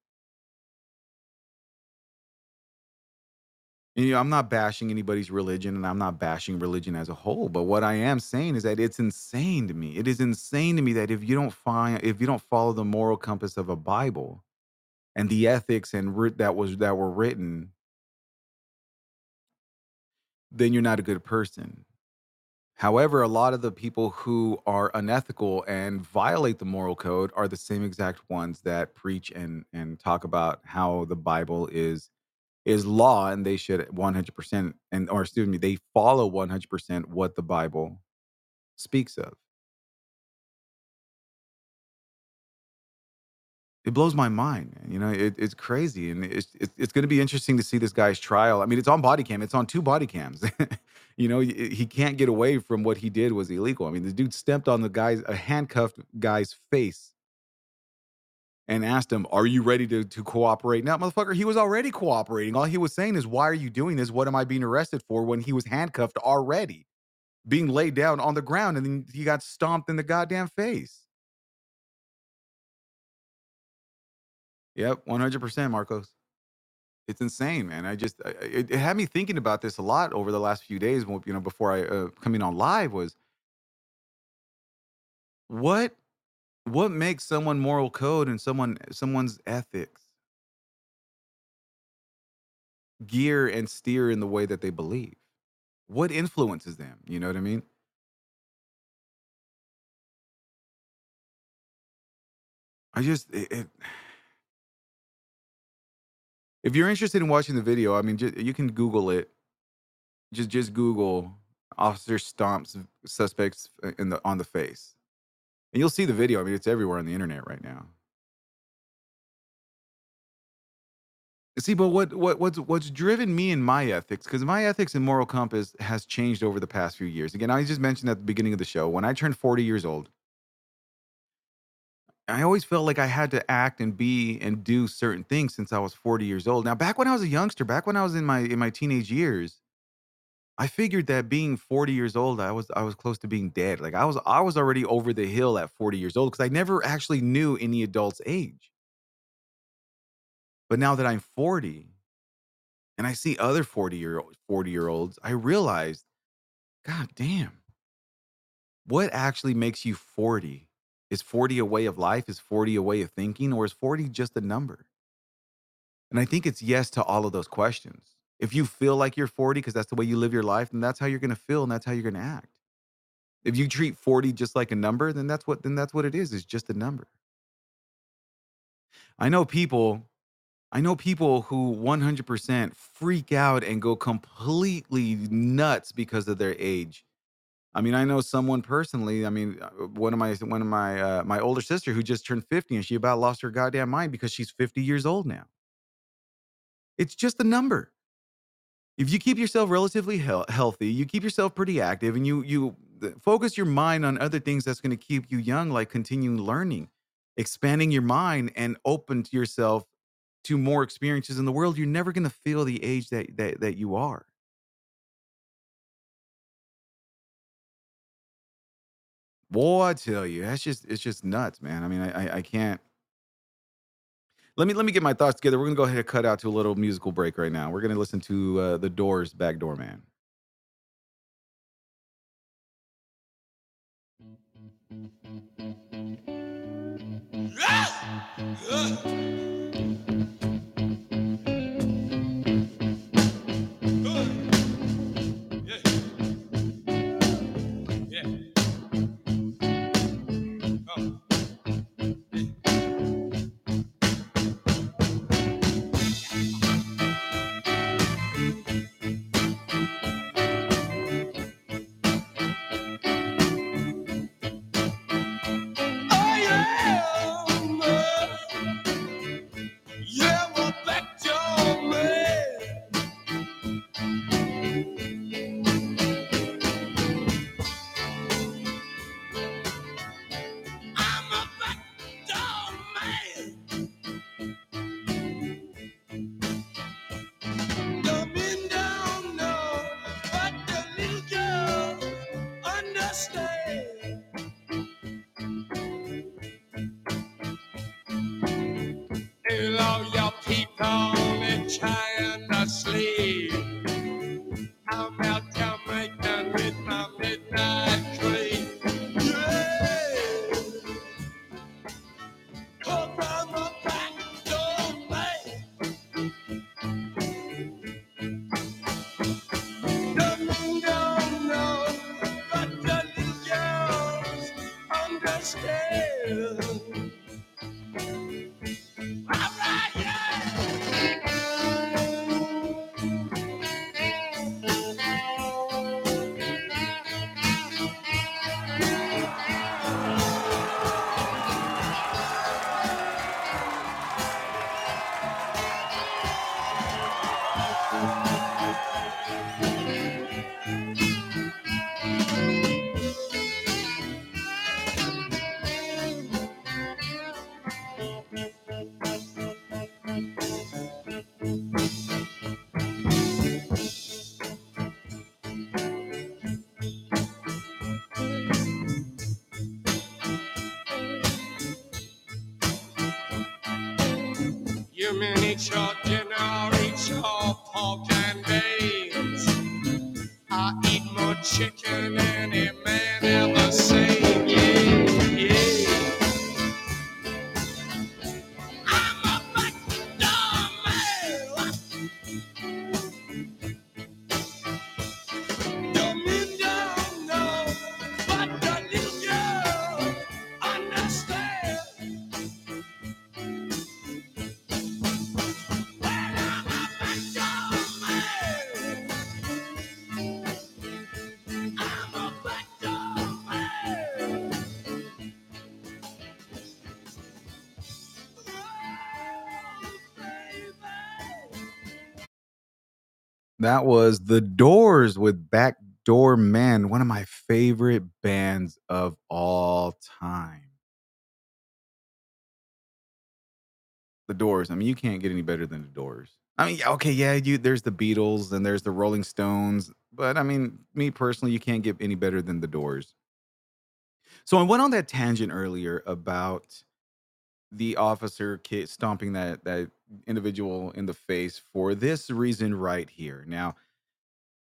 You know, I'm not bashing anybody's religion and I'm not bashing religion as a whole, but what I am saying is that it's insane to me. It is insane to me that if you don't find if you don't follow the moral compass of a Bible and the ethics and that was that were written, then you're not a good person. However, a lot of the people who are unethical and violate the moral code are the same exact ones that preach and and talk about how the Bible is is law and they should 100% and or excuse me they follow 100% what the bible speaks of it blows my mind you know it, it's crazy and it's, it's, it's going to be interesting to see this guy's trial i mean it's on body cam it's on two body cams you know he, can't get away from what he did was illegal i mean the dude stepped on the guy's a handcuffed guy's face and asked him, Are you ready to, to cooperate? Now, motherfucker, he was already cooperating. All he was saying is, Why are you doing this? What am I being arrested for when he was handcuffed already, being laid down on the ground, and then he got stomped in the goddamn face? Yep, 100%, Marcos. It's insane, man. I just, I- it, it had me thinking about this a lot over the last few days, you know, before I uh, coming on live was what what makes someone moral code and someone someone's ethics gear and steer in the way that they believe what influences them you know what i mean i just it, it, if you're interested in watching the video i mean just, you can google it. Just just google officer stomps suspects uh, in the on the face. And you'll see the video. I mean it's everywhere on the internet right now. See, but what what what's what's driven me in my ethics, because my ethics and moral compass has changed over the past few years. Again, I just mentioned at the beginning of the show, when I turned 40 years old, I always felt like I had to act and be and do certain things since I was 40 years old. Now, back when I was a youngster, back when I was in my in my teenage years, I figured that being 40 years old, I was I was close to being dead. Like I was I was already over the hill at 40 years old because I never actually knew any adult's age. But now that I'm 40 and I see other 40 year 40 year olds, I realized, God damn, what actually makes you 40? Is 40 a way of life? Is 40 a way of thinking? Or is 40 just a number? And I think it's yes to all of those questions. If you feel like you're 40 because that's the way you live your life, then that's how you're gonna feel and that's how you're gonna act. If you treat 40 just like a number, then that's what then that's what it is. It's just a number. I know people I know people who 100% freak out and go completely nuts because of their age. I mean, I know someone personally. I mean, uh, one of my one of my uh, my older sister who just turned 50 and she about lost her goddamn mind because she's 50 years old now. It's just a number. If you keep yourself relatively heal- healthy, you keep yourself pretty active, and you you focus your mind on other things that's going to keep you young, like continuing learning, expanding your mind, and open to yourself to more experiences in the world, you're never going to feel the age that, that that you are. Boy, I tell you, that's just it's just nuts, man. I mean, I I, I can't. Let me let me get my thoughts together. We're gonna go ahead and cut out to a little musical break right now. We're gonna listen to uh, the Doors "Backdoor Man." Ah! Ah! That was The Doors with Backdoor Man, one of my favorite bands of all time. The Doors. I mean, you can't get any better than The Doors. I mean, okay, yeah, you there's the Beatles and there's the Rolling Stones, but I mean, me personally, you can't get any better than The Doors. So I went on that tangent earlier about the officer kid stomping that that individual in the face for this reason right here. Now,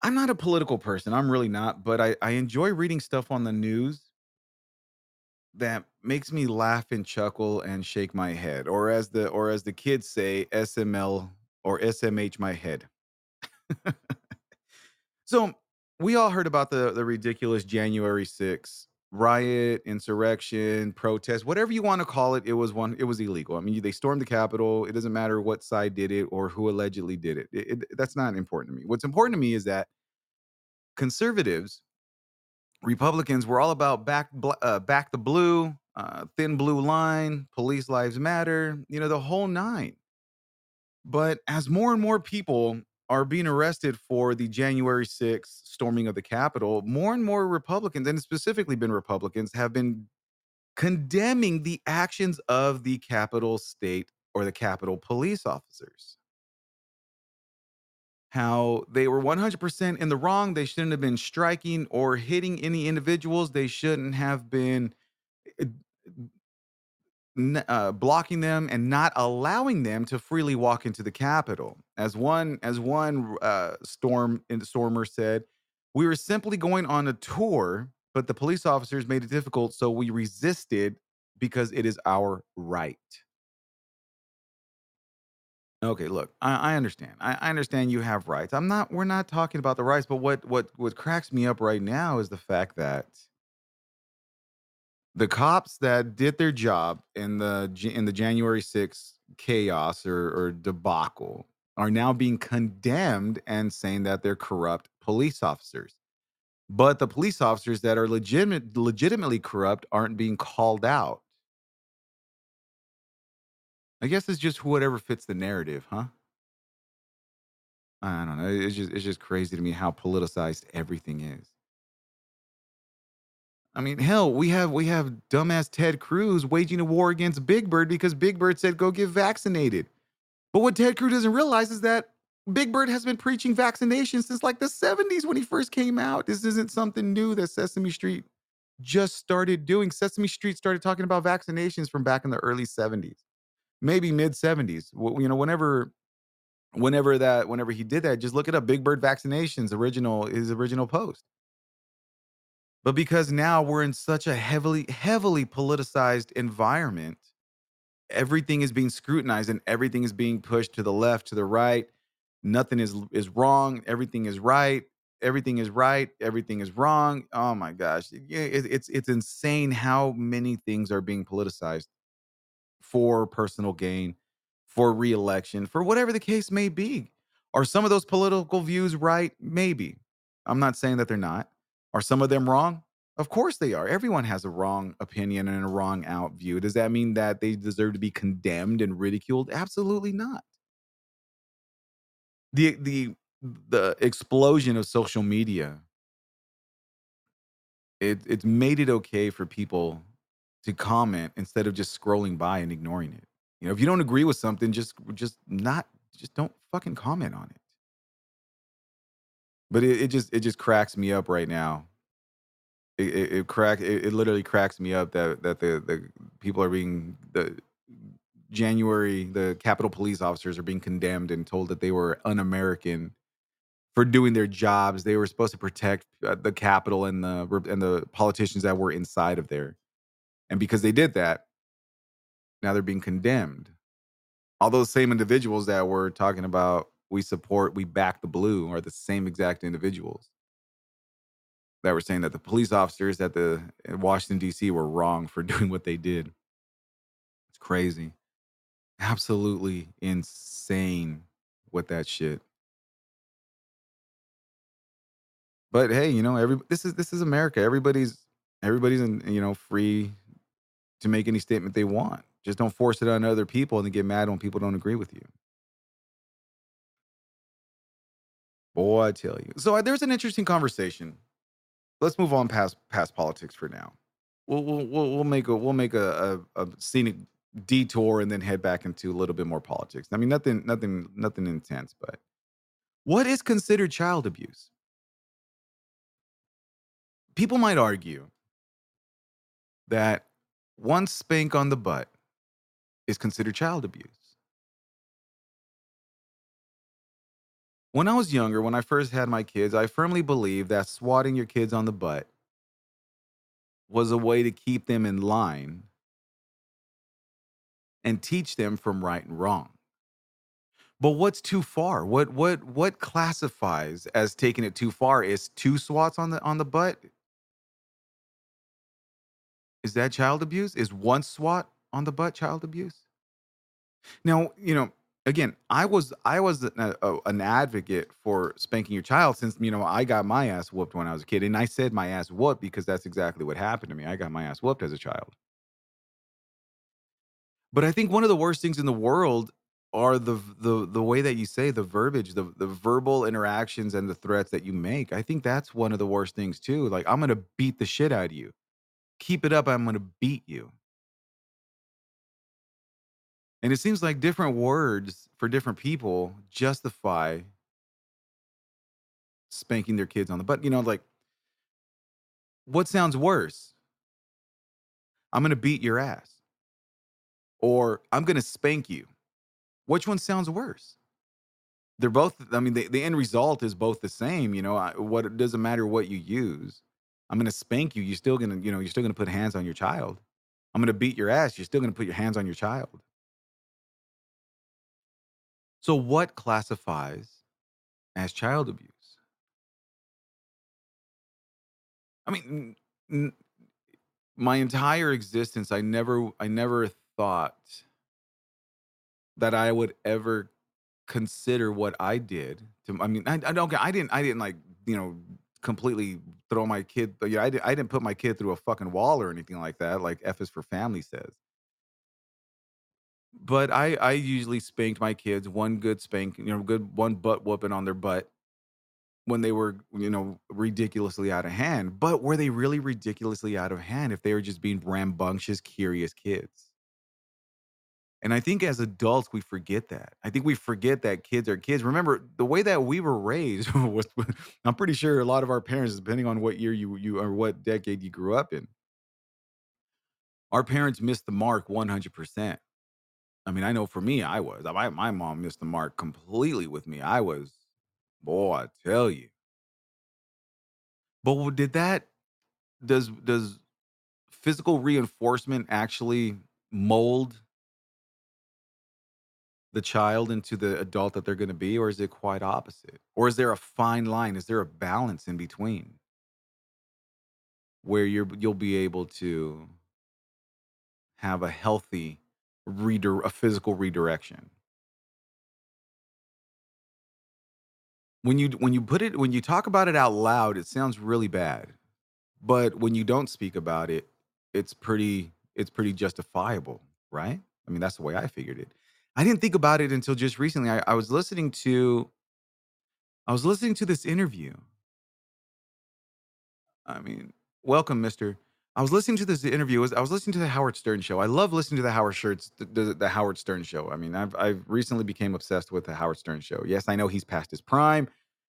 I'm not a political person. I'm really not, but I, I enjoy reading stuff on the news that makes me laugh and chuckle and shake my head. Or as the or as the kids say, SML or SMH my head. So we all heard about the the ridiculous January 6th riot, insurrection, protest, whatever you want to call it. It was one. It was illegal. I mean, they stormed the Capitol. It doesn't matter what side did it or who allegedly did it. It- it- That's not important to me. What's important to me is that conservatives, Republicans, were all about back uh, back the blue, uh, thin blue line, police lives matter. You know, the whole nine. But as more and more people are being arrested for the January 6th storming of the Capitol, more and more Republicans, and specifically been Republicans, have been condemning the actions of the Capitol State or the Capitol police officers. How they were 100% in the wrong. They shouldn't have been striking or hitting any individuals. They shouldn't have been eh, uh, blocking them and not allowing them to freely walk into the Capitol. As one as one uh, storm stormer said, we were simply going on a tour, but the police officers made it difficult, so we resisted because it is our right. Okay, look, I, I understand. I, I understand you have rights. I'm not. We're not talking about the rights, but what what what cracks me up right now is the fact that the cops that did their job in the in the January 6th chaos or, or debacle are now being condemned and saying that they're corrupt police officers. But the police officers that are legitimate legitimately corrupt aren't being called out. I guess it's just whatever fits the narrative, huh? I don't know. It's just it's just crazy to me how politicized everything is. I mean, hell, we have we have dumbass Ted Cruz waging a war against Big Bird because Big Bird said go get vaccinated. But what Ted Cruz doesn't realize is that Big Bird has been preaching vaccination since like the 70s when he first came out. This isn't something new that Sesame Street just started doing. Sesame Street started talking about vaccinations from back in the early 70s, maybe mid 70s. You know, whenever whenever that whenever he did that, just look it up. Big Bird vaccinations, original his original post. But because now we're in such a heavily heavily politicized environment, everything is being scrutinized and everything is being pushed to the left, to the right. Nothing is is wrong. Everything is right. Everything is right. Everything is wrong. Oh my gosh, it, it's it's insane how many things are being politicized for personal gain, for reelection, for whatever the case may be. Are some of those political views right? Maybe. I'm not saying that they're not. Are some of them wrong? Of course they are. Everyone has a wrong opinion and a wrong out view. Does that mean that they deserve to be condemned and ridiculed? Absolutely not. The the the explosion of social media it it's made it okay for people to comment instead of just scrolling by and ignoring it. You know, if you don't agree with something, just just not just don't fucking comment on it. But it, it just it just cracks me up right now. It it, it crack it, it literally cracks me up that that the the people are being the January, the Capitol police officers are being condemned and told that they were un-American for doing their jobs. They were supposed to protect uh, the Capitol and the and the politicians that were inside of there, and because they did that, now they're being condemned. All those same individuals that were talking about we support, we back the blue, are the same exact individuals that were saying that the police officers at the in Washington D.C. were wrong for doing what they did. It's crazy, absolutely insane with that shit. But hey, you know, every this is this is America. Everybody's everybody's in, you know free to make any statement they want. Just don't force it on other people and then get mad when people don't agree with you. Boy, I tell you. So uh, there's an interesting conversation. Let's move on past past politics for now. We'll we'll we'll, make a we'll make a, a, a scenic detour and then head back into a little bit more politics. I mean, nothing nothing nothing intense, but what is considered child abuse? People might argue that one spank on the butt is considered child abuse. When I was younger, when I first had my kids, I firmly believed that swatting your kids on the butt was a way to keep them in line and teach them from right and wrong. But what's too far? What what what classifies as taking it too far? Is two swats on the on the butt? Is that child abuse? Is one swat on the butt child abuse? Now, you know, again, I was I was an, a, an advocate for spanking your child since you know I got my ass whooped when I was a kid, and I said my ass whooped because that's exactly what happened to me. I got my ass whooped as a child. But I think one of the worst things in the world are the the the way that you say the verbiage, the the verbal interactions and the threats that you make. I think that's one of the worst things too. Like I'm gonna beat the shit out of you. Keep it up, I'm gonna beat you. And it seems like different words for different people justify spanking their kids on the butt. You know, like what sounds worse? I'm gonna beat your ass. Or I'm gonna spank you. Which one sounds worse? They're both, I mean, the, the end result is both the same. You know, I, what it doesn't matter what you use. I'm gonna spank you. You're still gonna, you know, you're still gonna put hands on your child. I'm gonna beat your ass. You're still gonna put your hands on your child. So, what classifies as child abuse? I mean, n- my entire existence, I never, I never thought that I would ever consider what I did. To, I mean, I, I don't, I didn't, I didn't like, you know, completely throw my kid. Yeah, I, did, I didn't put my kid through a fucking wall or anything like that. Like F is for family says. But I I usually spanked my kids one good spank, you know, good one butt whooping on their butt when they were, you know, ridiculously out of hand. But were they really ridiculously out of hand if they were just being rambunctious, curious kids? And I think as adults, we forget that. I think we forget that kids are kids. Remember, the way that we were raised was, I'm pretty sure a lot of our parents, depending on what year you, you or what decade you grew up in, our parents missed the mark 100%. I mean, I know for me, I was. My my mom missed the mark completely with me. I was, boy, I tell you. But did that does does physical reinforcement actually mold the child into the adult that they're going to be, or is it quite opposite? Or is there a fine line? Is there a balance in between where you're you'll be able to have a healthy redir- a physical redirection? when you when you put it when you talk about it out loud it sounds really bad but when you don't speak about it it's pretty it's pretty justifiable right? I mean that's the way i figured it. I didn't think about it until just recently i, I was listening to i was listening to this interview. I mean welcome mister i was listening to this interview I was, listening to the howard stern show i love listening to the howard shirts the, the, the howard stern show i mean i've i've recently became obsessed with the howard stern show yes i know he's past his prime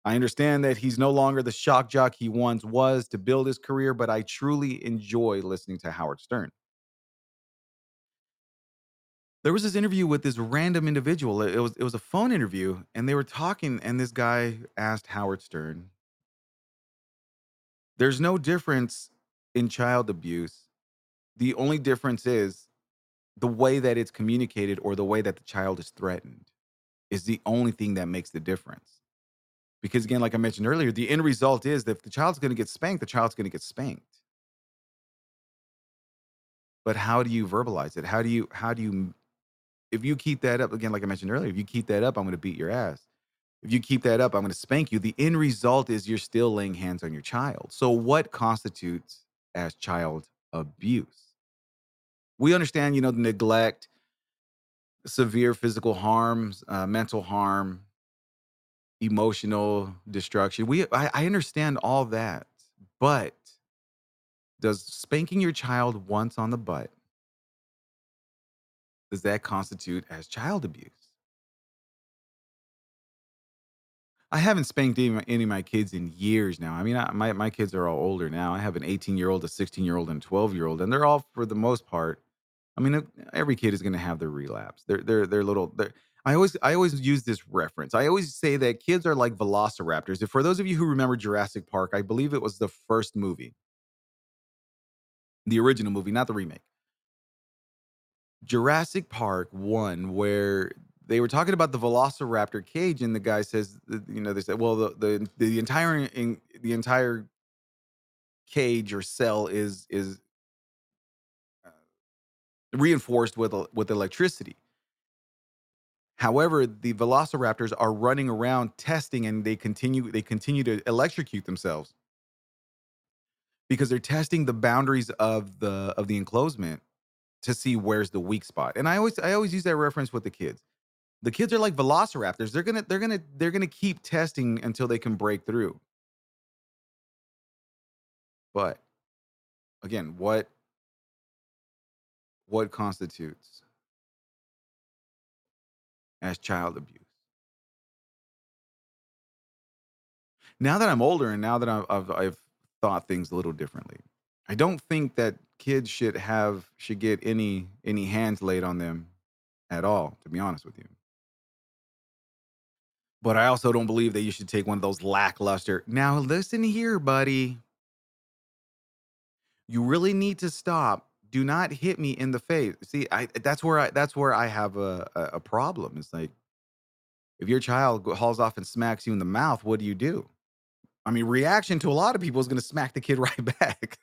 I understand that he's no longer the shock jock he once was to build his career, but I truly enjoy listening to Howard Stern. there was this interview with this random individual. It was it was a phone interview, and they were talking, and this guy asked Howard Stern, "There's no difference in child abuse. The only difference is the way that it's communicated or the way that the child is threatened is the only thing that makes the difference." Because again, like I mentioned earlier, the end result is that if the child's going to get spanked, the child's going to get spanked. But how do you verbalize it? How do you how do you if you keep that up again, like I mentioned earlier, if you keep that up, I'm going to beat your ass. If you keep that up, I'm going to spank you. The end result is you're still laying hands on your child. So, what constitutes as child abuse? We understand, you know, the neglect, severe physical harms, uh, mental harm, emotional destruction. We, I, I understand all that, but does spanking your child once on the butt does that constitute as child abuse? I haven't spanked any, of my- any of my kids in years now. I mean, I, my my kids are all older now. I have an 18 year old, a 16 year old, and a 12 year old, and they're all for the most part. I mean, every kid is going to have their relapse. They're they're they're little. They're, I always I always use this reference. I always say that kids are like velociraptors. If for those of you who remember Jurassic Park, I believe it was the first movie, the original movie, not the remake. Jurassic Park one, where they were talking about the Velociraptor cage, and the guy says, you know, they said, well, the the the entire in, the entire cage or cell is is uh, reinforced with with electricity. However, the velociraptors are running around testing and they continue they continue to electrocute themselves because they're testing the boundaries of the of the enclosement to see where's the weak spot. And I always I always use that reference with the kids. The kids are like velociraptors. They're to they're to they're to keep testing until they can break through. But again, what what constitutes as child abuse? Now that I'm older and now that I've, I've I've thought things a little differently, I don't think that kids should have should get any any hands laid on them at all. To be honest with you, but I also don't believe that you should take one of those lackluster. Now listen here, buddy. You really need to stop. Do not hit me in the face. See, I that's where I that's where I have a a, a problem. It's like if your child hauls off and smacks you in the mouth, what do you do? I mean, reaction to a lot of people is going to smack the kid right back.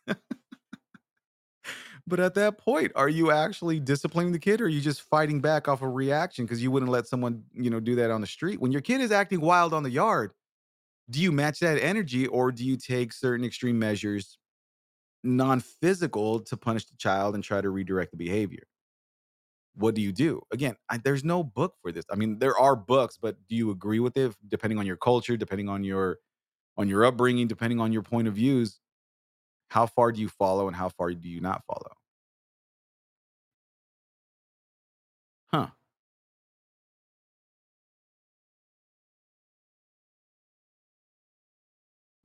But at that point, are you actually disciplining the kid or are you just fighting back off a reaction because you wouldn't let someone, you know, do that on the street? When your kid is acting wild on the yard, do you match that energy or do you take certain extreme measures, non-physical, to punish the child and try to redirect the behavior? What do you do? Again, I, there's no book for this. I mean, there are books, but do you agree with it? Depending on your culture, depending on your on your upbringing, depending on your point of views, how far do you follow and how far do you not follow? Huh.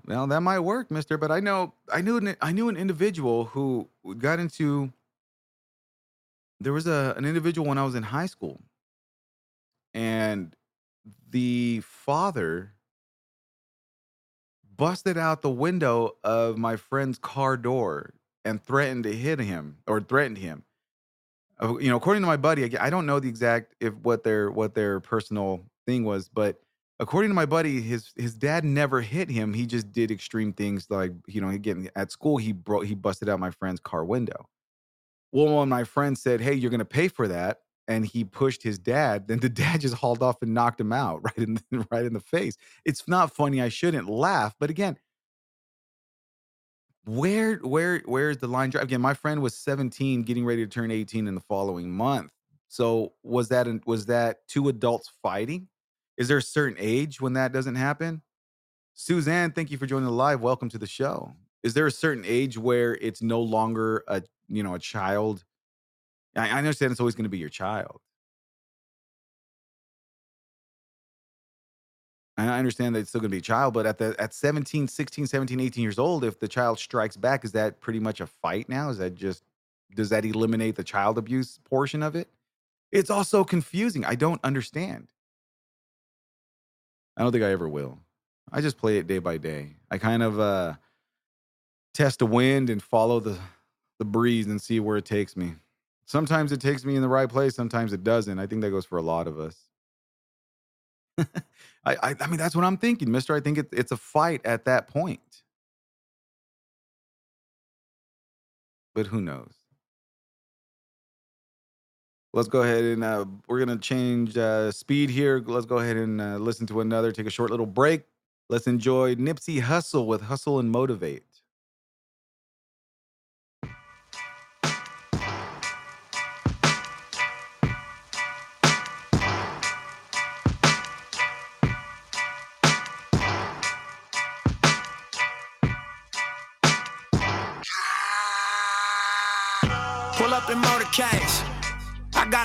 Well, that might work, mister, but I know I knew an I knew an individual who got into there was a an individual when I was in high school and the father busted out the window of my friend's car door and threatened to hit him or threatened him. Uh, You know, according to my buddy, I don't know the exact if what their what their personal thing was, but according to my buddy, his his dad never hit him. He just did extreme things like you know, getting at school, he broke he busted out my friend's car window. Well, when my friend said, "Hey, you're gonna pay for that," and he pushed his dad, then the dad just hauled off and knocked him out right in the, right in the face. It's not funny. I shouldn't laugh, but again, where where where's the line? dra- Again, my friend was 17, getting ready to turn 18 in the following month. So was that was that two adults fighting? Is there a certain age when that doesn't happen? Suzanne, thank you for joining the live. Welcome to the show. Is there a certain age where it's no longer a you know a child? I, I understand it's always going to be your child. I understand that it's still going to be a child, but at the at 17, 16, 17, 18 years old, if the child strikes back, is that pretty much a fight now? Is that just does that eliminate the child abuse portion of it? It's all so confusing. I don't understand. I don't think I ever will. I just play it day by day. I kind of uh test the wind and follow the the breeze and see where it takes me. Sometimes it takes me in the right place, sometimes it doesn't. I think that goes for a lot of us. I, I I mean that's what I'm thinking, Mister. I think it, it's a fight at that point. But who knows? Let's go ahead and uh, we're gonna change uh, speed here. Let's go ahead and uh, listen to another. Take a short little break. Let's enjoy Nipsey Hussle with "Hussle and Motivate."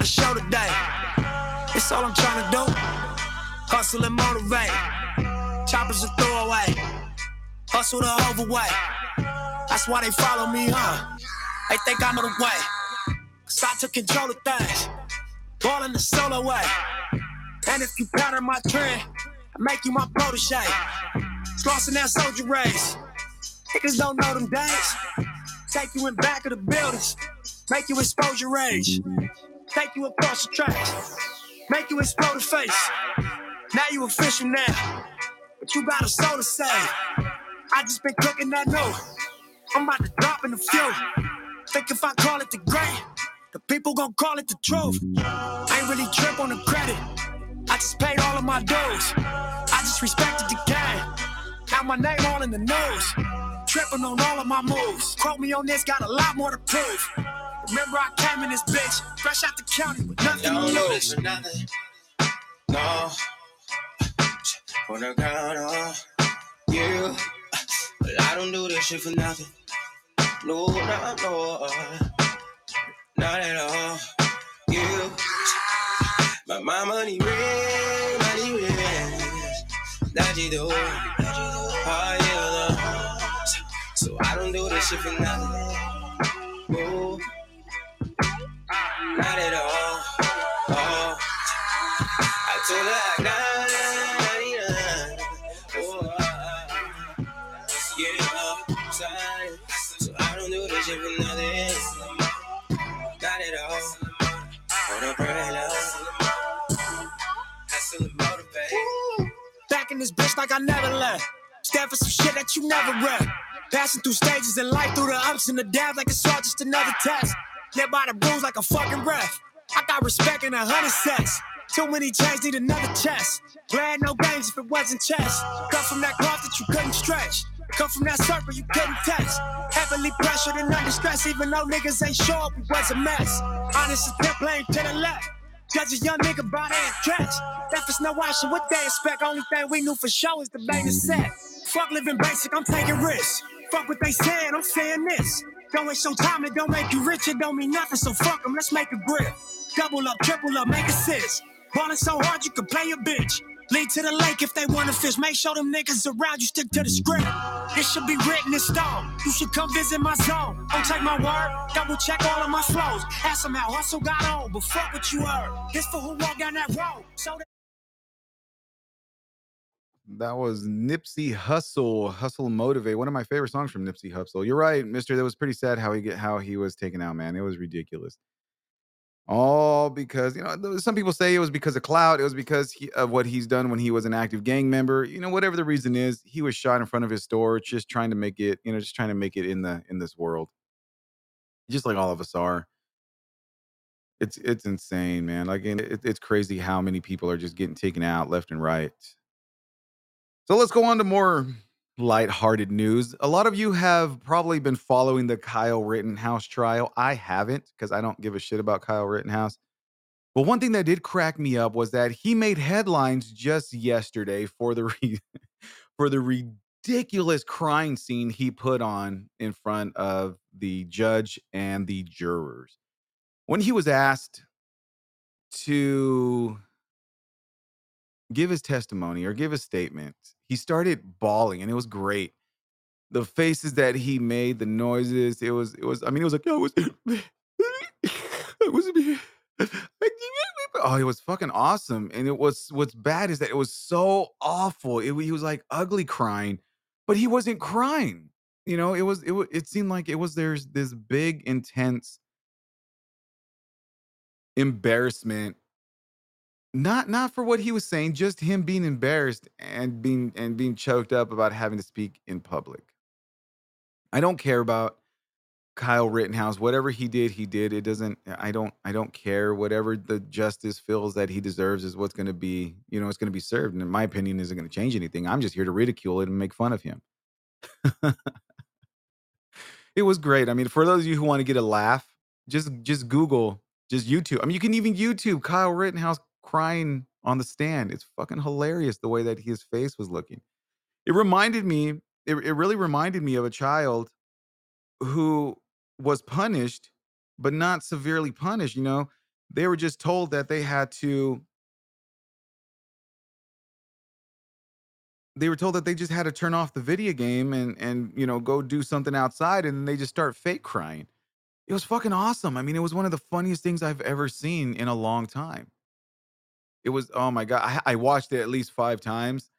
A show today. It's all I'm trying to do. Hustle and motivate. Choppers a throwaway. Hustle the overweight. That's why they follow me, huh? They think I know the way. Cause I took control of things. Ballin' the solo way. And if you pattern my trend, I make you my protege. Slossing that soldier race. Niggas don't know them days. Take you in back of the buildings. Make you expose your rage. Take you across the tracks. Make you explode the face. Now you official now. But you got a soul to say. I just been cooking that note. I'm about to drop in the few. Think if I call it the great, the people gon' call it the truth. I ain't really trip on the credit. I just paid all of my dues. I just respected the game. Now my name all in the news. Tripping on all of my moves. Quote me on this, got a lot more to prove. Remember I came in this bitch, fresh out the county with nothing to do lose. for nothing. No. The crown on you. But I don't do this shit for nothing. No, no, no. Not at all. You. But my money ring, money ring. That you do. Oh, yeah. So I don't do this shit for nothing. No. Not at all. Oh. I told her I got oh, uh, uh, uh, yeah, I'm. So I don't do this shit for nothing. All. On. Back in this bitch like I never left. Stand for some shit that you never read. Passing through stages in life, through the ups and the downs like it's all just another test. Live by the rules like a fucking ref. I got respect in a hundred sets. Too many chains need another chest. Glad no games if it wasn't chess. Come from that cloth that you couldn't stretch. Come from that circle you couldn't test. Heavily pressured and under stress, even though niggas ain't sure we was a mess. Honest as pimp playing to the left. Judge a young nigga by their dress. If it's no option, what they expect? Only thing we knew for sure is the main is set. Fuck living basic, I'm taking risks. Fuck what they saying, I'm saying this. Don't waste your time, it don't make you rich, it don't mean nothing, so fuck them, let's make a grip. Double up, triple up, make assists. Ballin' so hard you can play a bitch. Lead to the lake if they wanna fish. Make sure them niggas around you stick to the script. It should be written in stone. You should come visit my zone. Don't take my word, double check all of my flows. Ask them how hustle got on, but fuck what you heard. This for who walk down that road. So that was Nipsey Hussle, Hussle Motivate. One of my favorite songs from Nipsey Hussle. You're right, Mister. That was pretty sad how he get how he was taken out, man. It was ridiculous. All because you know some people say it was because of clout. It was because he, of what he's done when he was an active gang member. You know, whatever the reason is, he was shot in front of his store, just trying to make it. You know, just trying to make it in the in this world, just like all of us are. It's it's insane, man. Like it, it's crazy how many people are just getting taken out left and right. So let's go on to more lighthearted news. A lot of you have probably been following the Kyle Rittenhouse trial. I haven't because I don't give a shit about Kyle Rittenhouse. But one thing that did crack me up was that he made headlines just yesterday for the re- for the ridiculous crying scene he put on in front of the judge and the jurors. When he was asked to give his testimony or give a statement, he started bawling and it was great. The faces that he made, the noises, it was, it was, I mean, it was like, I was, I was, oh, it was fucking awesome. And it was what's bad is that it was so awful. It, he was like ugly crying, but he wasn't crying. You know, it was it it seemed like it was there's this big intense embarrassment not not for what he was saying, just him being embarrassed and being and being choked up about having to speak in public. I don't care about Kyle Rittenhouse. Whatever he did, he did. It doesn't. I don't. I don't care. Whatever the justice feels that he deserves is what's going to be. You know, it's going to be served. And in my opinion, isn't going to change anything. I'm just here to ridicule it and make fun of him. it was great. I mean, for those of you who want to get a laugh, just just Google, just YouTube. I mean, you can even YouTube Kyle Rittenhouse crying on the stand. It's fucking hilarious the way that his face was looking. It reminded me. It, it really reminded me of a child who was punished, but not severely punished. You know, they were just told that they had to. They were told that they just had to turn off the video game and and you know go do something outside, and they just start fake crying. It was fucking awesome. I mean, it was one of the funniest things I've ever seen in a long time. It was oh my god, I, I watched it at least five times,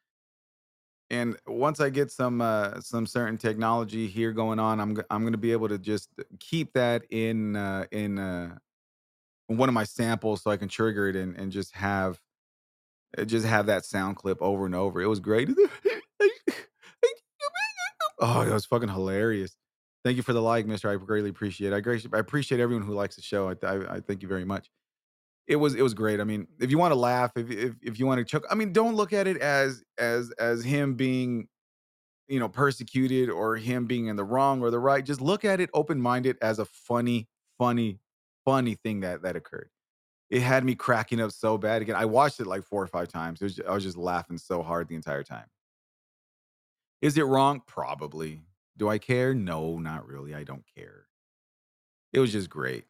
and once I get some uh, some certain technology here going on, I'm I'm gonna be able to just keep that in uh, in uh, one of my samples so I can trigger it and, and just have uh, just have that sound clip over and over. It was great. oh, it was fucking hilarious. Thank you for the like, Mister. I greatly appreciate. it. I I appreciate everyone who likes the show. I, I, I thank you very much. It was it was great. I mean, if you want to laugh, if if if you want to choke, I mean, don't look at it as as as him being you know persecuted or him being in the wrong or the right. Just look at it open minded as a funny, funny, funny thing that that occurred. It had me cracking up so bad. Again, I watched it like four or five times. Was, I was just laughing so hard the entire time. Is it wrong? Probably. Do I care? No, not really. I don't care. It was just great.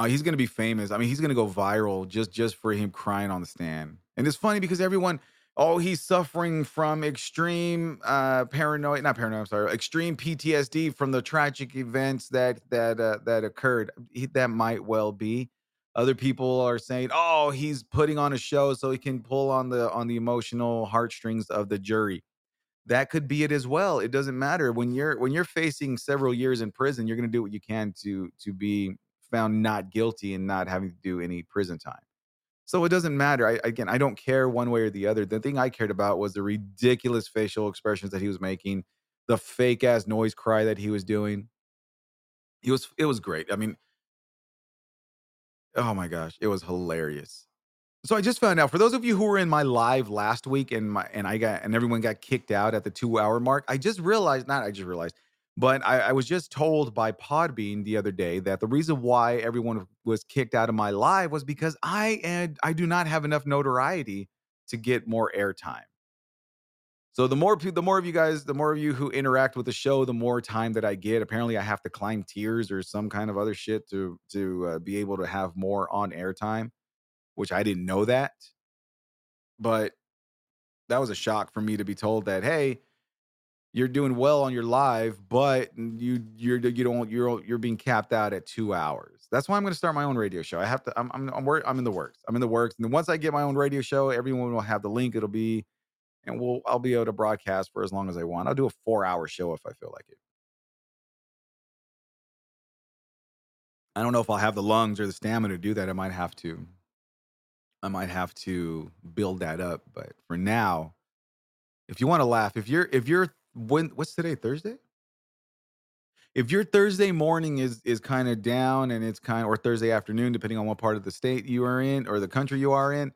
Uh, he's gonna be famous. I mean, he's gonna go viral just just for him crying on the stand. And it's funny because everyone, oh, he's suffering from extreme uh paranoid, not paranoid. I'm sorry, extreme PTSD from the tragic events that that uh, that occurred. He, that might well be. Other people are saying, oh, he's putting on a show so he can pull on the on the emotional heartstrings of the jury that could be it as well it doesn't matter when you're when you're facing several years in prison you're going to do what you can to to be found not guilty and not having to do any prison time so it doesn't matter I, again i don't care one way or the other the thing i cared about was the ridiculous facial expressions that he was making the fake ass noise cry that he was doing he was it was great i mean oh my gosh it was hilarious so I just found out for those of you who were in my live last week and my and I got and everyone got kicked out at the two hour mark. I just realized, not I just realized, but I, I was just told by Podbean the other day that the reason why everyone was kicked out of my live was because I and I do not have enough notoriety to get more airtime. So the more the more of you guys, the more of you who interact with the show, the more time that I get. Apparently, I have to climb tiers or some kind of other shit to to uh, be able to have more on airtime which I didn't know that. But that was a shock for me to be told that, hey, you're doing well on your live, but you you're you don't you're you're being capped out at two hours. That's why I'm going to start my own radio show. I have to. I'm I'm I'm, wor- I'm in the works. I'm in the works, and once I get my own radio show, everyone will have the link. It'll be, and we'll I'll be able to broadcast for as long as I want. I'll do a four hour show if I feel like it. I don't know if I'll have the lungs or the stamina to do that. I might have to. I might have to build that up. But for now, if you want to laugh, if you're if you're when what's today Thursday? If your Thursday morning is is kind of down and it's kind or Thursday afternoon, depending on what part of the state you are in or the country you are in,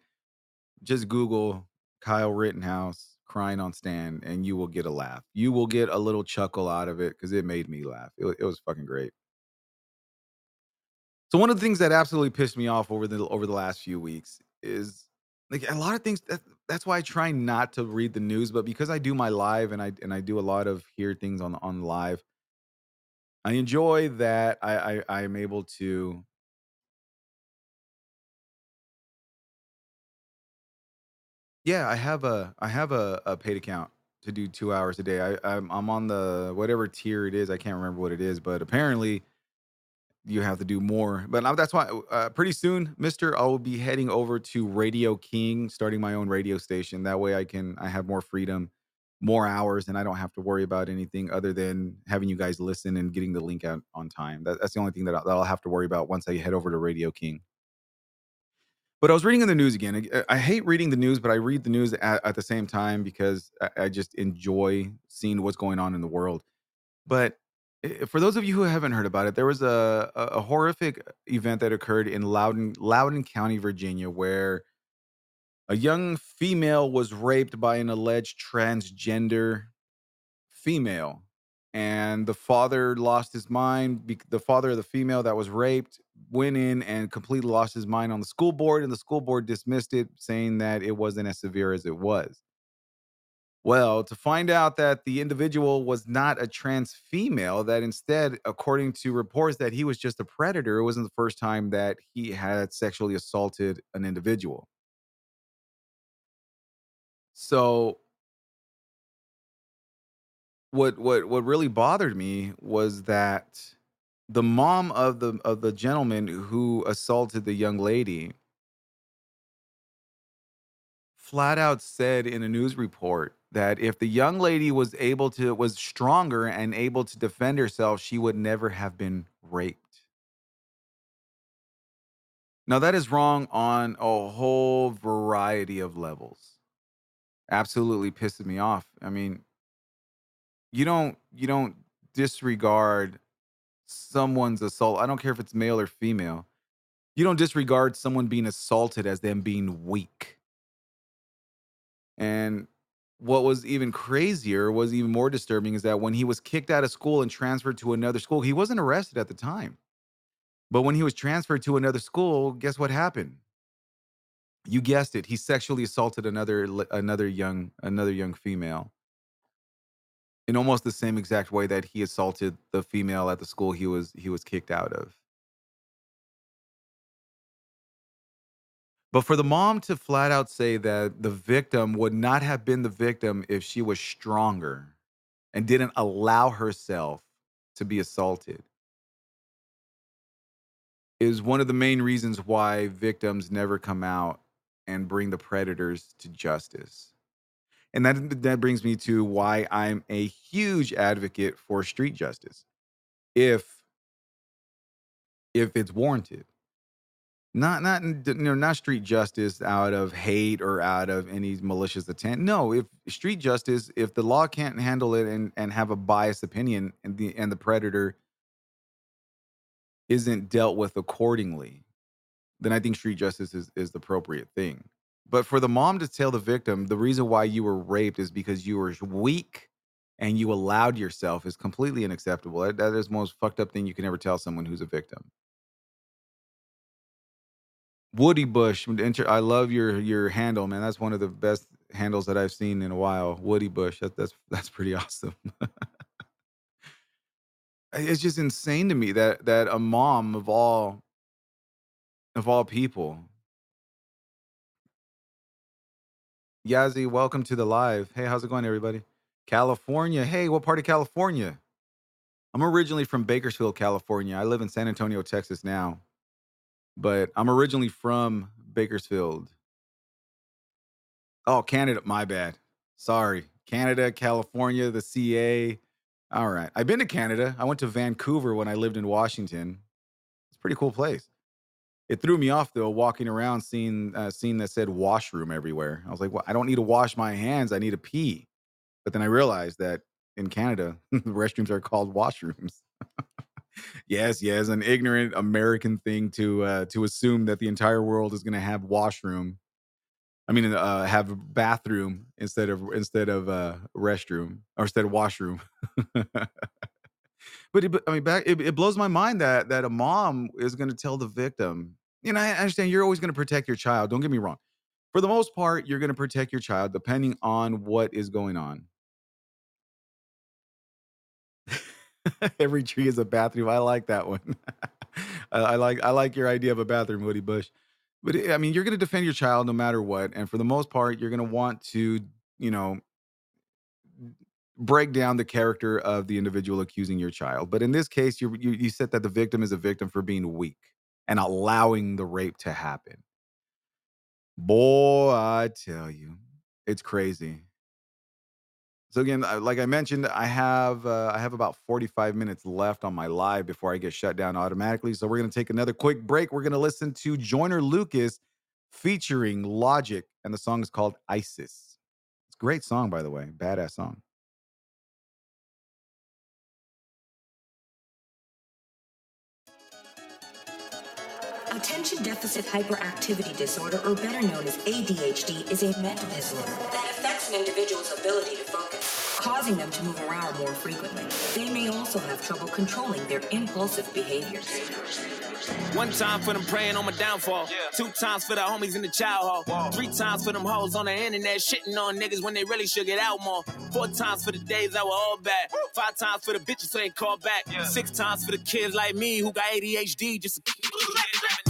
just Google Kyle Rittenhouse crying on stand and you will get a laugh. You will get a little chuckle out of it because it made me laugh. It, it was fucking great. So one of the things that absolutely pissed me off over the over the last few weeks is like a lot of things. That, that's why I try not to read the news, but because I do my live and I and I do a lot of hear things on on live, I enjoy that. I I I'm able to. Yeah, I have a I have a, a paid account to do two hours a day. I I'm, I'm on the whatever tier it is. I can't remember what it is, but apparently you have to do more. But that's why uh, pretty soon, Mister, I will be heading over to Radio King, starting my own radio station. That way, I can I have more freedom, more hours, and I don't have to worry about anything other than having you guys listen and getting the link out on time. That, that's the only thing that I'll, that I'll have to worry about once I head over to Radio King. But I was reading in the news again. I, I hate reading the news, but I read the news at, at the same time because I, I just enjoy seeing what's going on in the world. But for those of you who haven't heard about it, there was a, a, horrific event that occurred in Loudoun, Loudoun County, Virginia, where a young female was raped by an alleged transgender female. And the father lost his mind. The father of the female that was raped went in and completely lost his mind on the school board, and the school board dismissed it, saying that it wasn't as severe as it was. Well, to find out that the individual was not a trans female, that instead, according to reports, that he was just a predator, it wasn't the first time that he had sexually assaulted an individual. So what what what really bothered me was that the mom of the of the gentleman who assaulted the young lady flat out said in a news report that if the young lady was able to was stronger and able to defend herself she would never have been raped. Now that is wrong on a whole variety of levels. Absolutely pisses me off. I mean you don't you don't disregard someone's assault. I don't care if it's male or female. You don't disregard someone being assaulted as them being weak. And what was even crazier was even more disturbing is that when he was kicked out of school and transferred to another school he wasn't arrested at the time. But when he was transferred to another school guess what happened? You guessed it he sexually assaulted another another young another young female. In almost the same exact way that he assaulted the female at the school he was he was kicked out of but for the mom to flat out say that the victim would not have been the victim if she was stronger and didn't allow herself to be assaulted is one of the main reasons why victims never come out and bring the predators to justice. And that that brings me to why I'm a huge advocate for street justice. If if it's warranted not not you know not street justice out of hate or out of any malicious intent. No if street justice if the law can't handle it and and have a biased opinion and the and the predator isn't dealt with accordingly then i think street justice is is the appropriate thing. But for the mom to tell the victim the reason why you were raped is because you were weak and you allowed yourself is completely unacceptable. That, that is the most fucked up thing you can ever tell someone who's a victim Woody Bush, I love your your handle, man. That's one of the best handles that I've seen in a while. Woody Bush, that, that's that's pretty awesome. it's just insane to me that that a mom of all of all people, Yazzie, welcome to the live. Hey, how's it going, everybody? California. Hey, what part of California? I'm originally from Bakersfield, California. I live in San Antonio, Texas now, but I'm originally from Bakersfield. Oh, Canada. My bad. Sorry. Canada, California, the CA. All right. I've been to Canada. I went to Vancouver when I lived in Washington. It's a pretty cool place. It threw me off though, walking around seeing uh, seeing that said washroom everywhere. I was like, well, I don't need to wash my hands. I need to pee. But then I realized that in Canada, the restrooms are called washrooms. yes, yes, an ignorant American thing to uh, to assume that the entire world is going to have washroom. I mean, uh, have bathroom instead of instead of uh, restroom or instead of washroom. but, it, I mean, back it, it blows my mind that that a mom is going to tell the victim. You know, I understand you're always going to protect your child. Don't get me wrong. For the most part, you're going to protect your child depending on what is going on. Every tree is a bathroom. I like that one. I, like I like your idea of a bathroom, Woody Bush. But eh, I mean, you're going to defend your child no matter what, and for the most part, you're going to want to, you know, break down the character of the individual accusing your child. But in this case, you you, you said that the victim is a victim for being weak and allowing the rape to happen. Boy, I tell you, it's crazy. So again, uh, like I mentioned, I have uh, I have about 45 minutes left on my live before I get shut down automatically. So we're gonna take another quick break. We're gonna listen to Joyner Lucas featuring Logic, and the song is called ISIS. It's a great song, by the way, badass song. Attention deficit hyperactivity disorder, or better known as ADHD, is a mental disorder that affects an individual's ability to focus, causing them to move around more frequently. They may also have trouble controlling their impulsive behaviors. One time for them praying on my downfall. Two times for the homies in the child hall. Three times for them hoes on the internet shitting on niggas when they really should get out more. Four times for the days I were all bad. Five times for the bitches who ain't called back. Six times for the kids like me who got ADHD just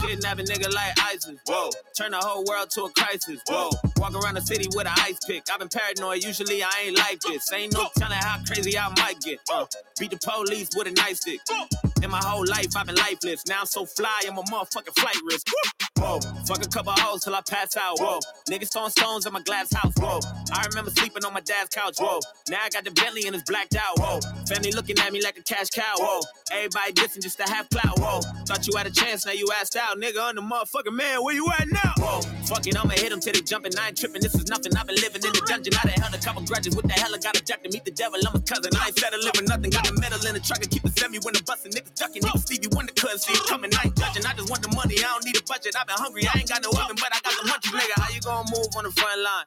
Kidnap a nigga like ISIS, whoa. Turn the whole world to a crisis, whoa. Walk around the city with an ice pick. I've been paranoid, usually I ain't like this. Ain't no telling how crazy I might get. Uh, beat the police with a nightstick. In my whole life, I've been lifeless. Now I'm so fly, I'm a motherfucking flight risk. Whoa, fuck a couple hoes till I pass out. Whoa, niggas throwing stones at my glass house. Whoa, I remember sleeping on my dad's couch. Whoa, now I got the Bentley and it's blacked out. Whoa, family looking at me like a cash cow. Whoa, everybody dissing just to have clout. Whoa, thought you had a chance, now you asked out. Nigga, I'm the motherfucking man, where you at now? Whoa, fuck it, I'ma hit them till they jumping. I ain't tripping, this is nothing. I've been living in the dungeon. I done held a couple grudges. What the hell I got a jack to meet the devil? I'm a cousin. I ain't settling with nothing. Got a medal in the truck and keep it semi when I'm busting. Niggas ducking. Niggas Stevie Wonder couldn't see coming. I ain't judging. I just want the money. I don't need a budget. I've been hungry. I ain't got no oven, but I got the munchies, nigga. How you gonna move on the front line?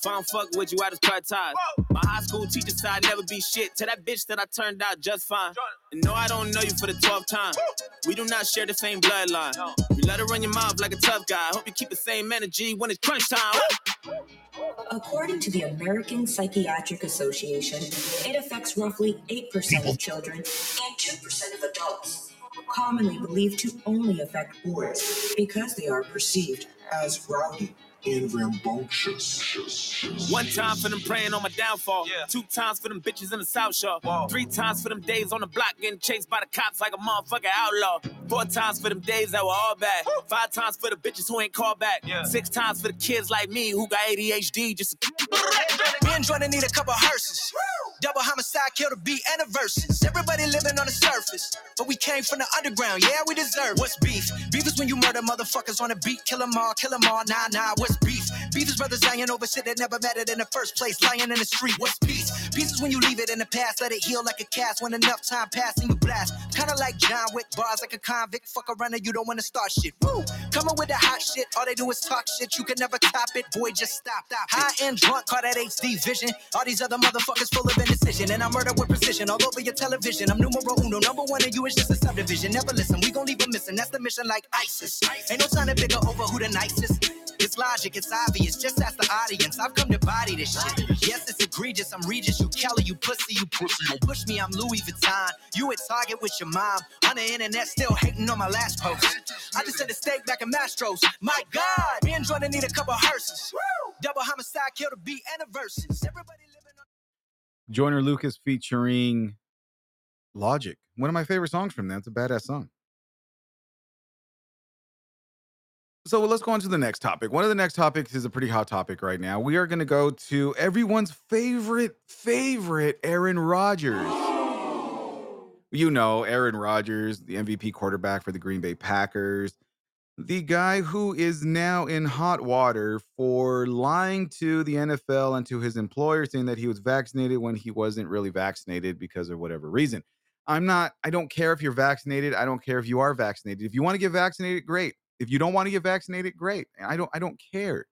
If I don't fuck with you, I just cut ties. My high school teacher said I'd never be shit to that bitch that I turned out just fine. And no, I don't know you for the 12th time. We do not share the same bloodline. You let her run your mouth like a tough guy. Hope you keep the same energy when it's crunch time. According to the American Psychiatric Association, it affects roughly 8% of children and 2% of adults, commonly believed to only affect boys because they are perceived as rowdy and rambunctious. One time for them praying on my downfall. Two times for them bitches in the South Shore. Three times for them days on the block getting chased by the cops like a motherfucking outlaw. Four times for them days that were all bad. Five times for the bitches who ain't called back. Six times for the kids like me who got ADHD. Just Me and Jordan need a couple hearses. Double homicide, kill the beat and the verses. Everybody living on the surface, but we came from the underground. Yeah, we deserve. What's beef? Beef is when you murder motherfuckers on a beat, kill 'em all, kill 'em all. Nah, nah. What's beef? Beef is brothers dying over shit that never mattered in the first place, lying in the street. What's peace? Peace is when you leave it in the past, let it heal like a cast. When enough time you blast, kinda like John Wick bars, like a convict. Fuck around and you don't wanna start shit. Woo! Coming with the hot shit, all they do is talk shit. You can never top it, boy. Just stop. stop High and drunk, call that HD vision. All these other motherfuckers full of indecision, and I murder with precision all over your television. I'm numero uno, number one, and you is just a subdivision. Never listen, we gon' leave 'em missing. That's the mission, like ISIS. Ain't no time to figure over who the nicest. It's logic, it's obvious. Just ask the audience. I've come to body this shit. Yes, it's egregious. I'm Regis, you Kelly, you pussy, you pussy. Don't push me, I'm Louis Vuitton. You at Target with your mom. On the internet, still hating on my last post. I just said a steak back in Mastro's. My God, me and Jordan need a couple hearses. Double homicide, kill the beat and the verses. Everybody living on. Joyner Lucas featuring Logic. One of my favorite songs from them. It's a badass song. So let's go on to the next topic. One of the next topics is a pretty hot topic right now. We are going to go to everyone's favorite, favorite Aaron Rodgers. You know, Aaron Rodgers, the MVP quarterback for the Green Bay Packers, the guy who is now in hot water for lying to the NFL and to his employer, saying that he was vaccinated when he wasn't really vaccinated because of whatever reason. I'm not, I don't care if you're vaccinated. I don't care if you are vaccinated. If you want to get vaccinated, great. If you don't want to get vaccinated, great. I don't, I don't care.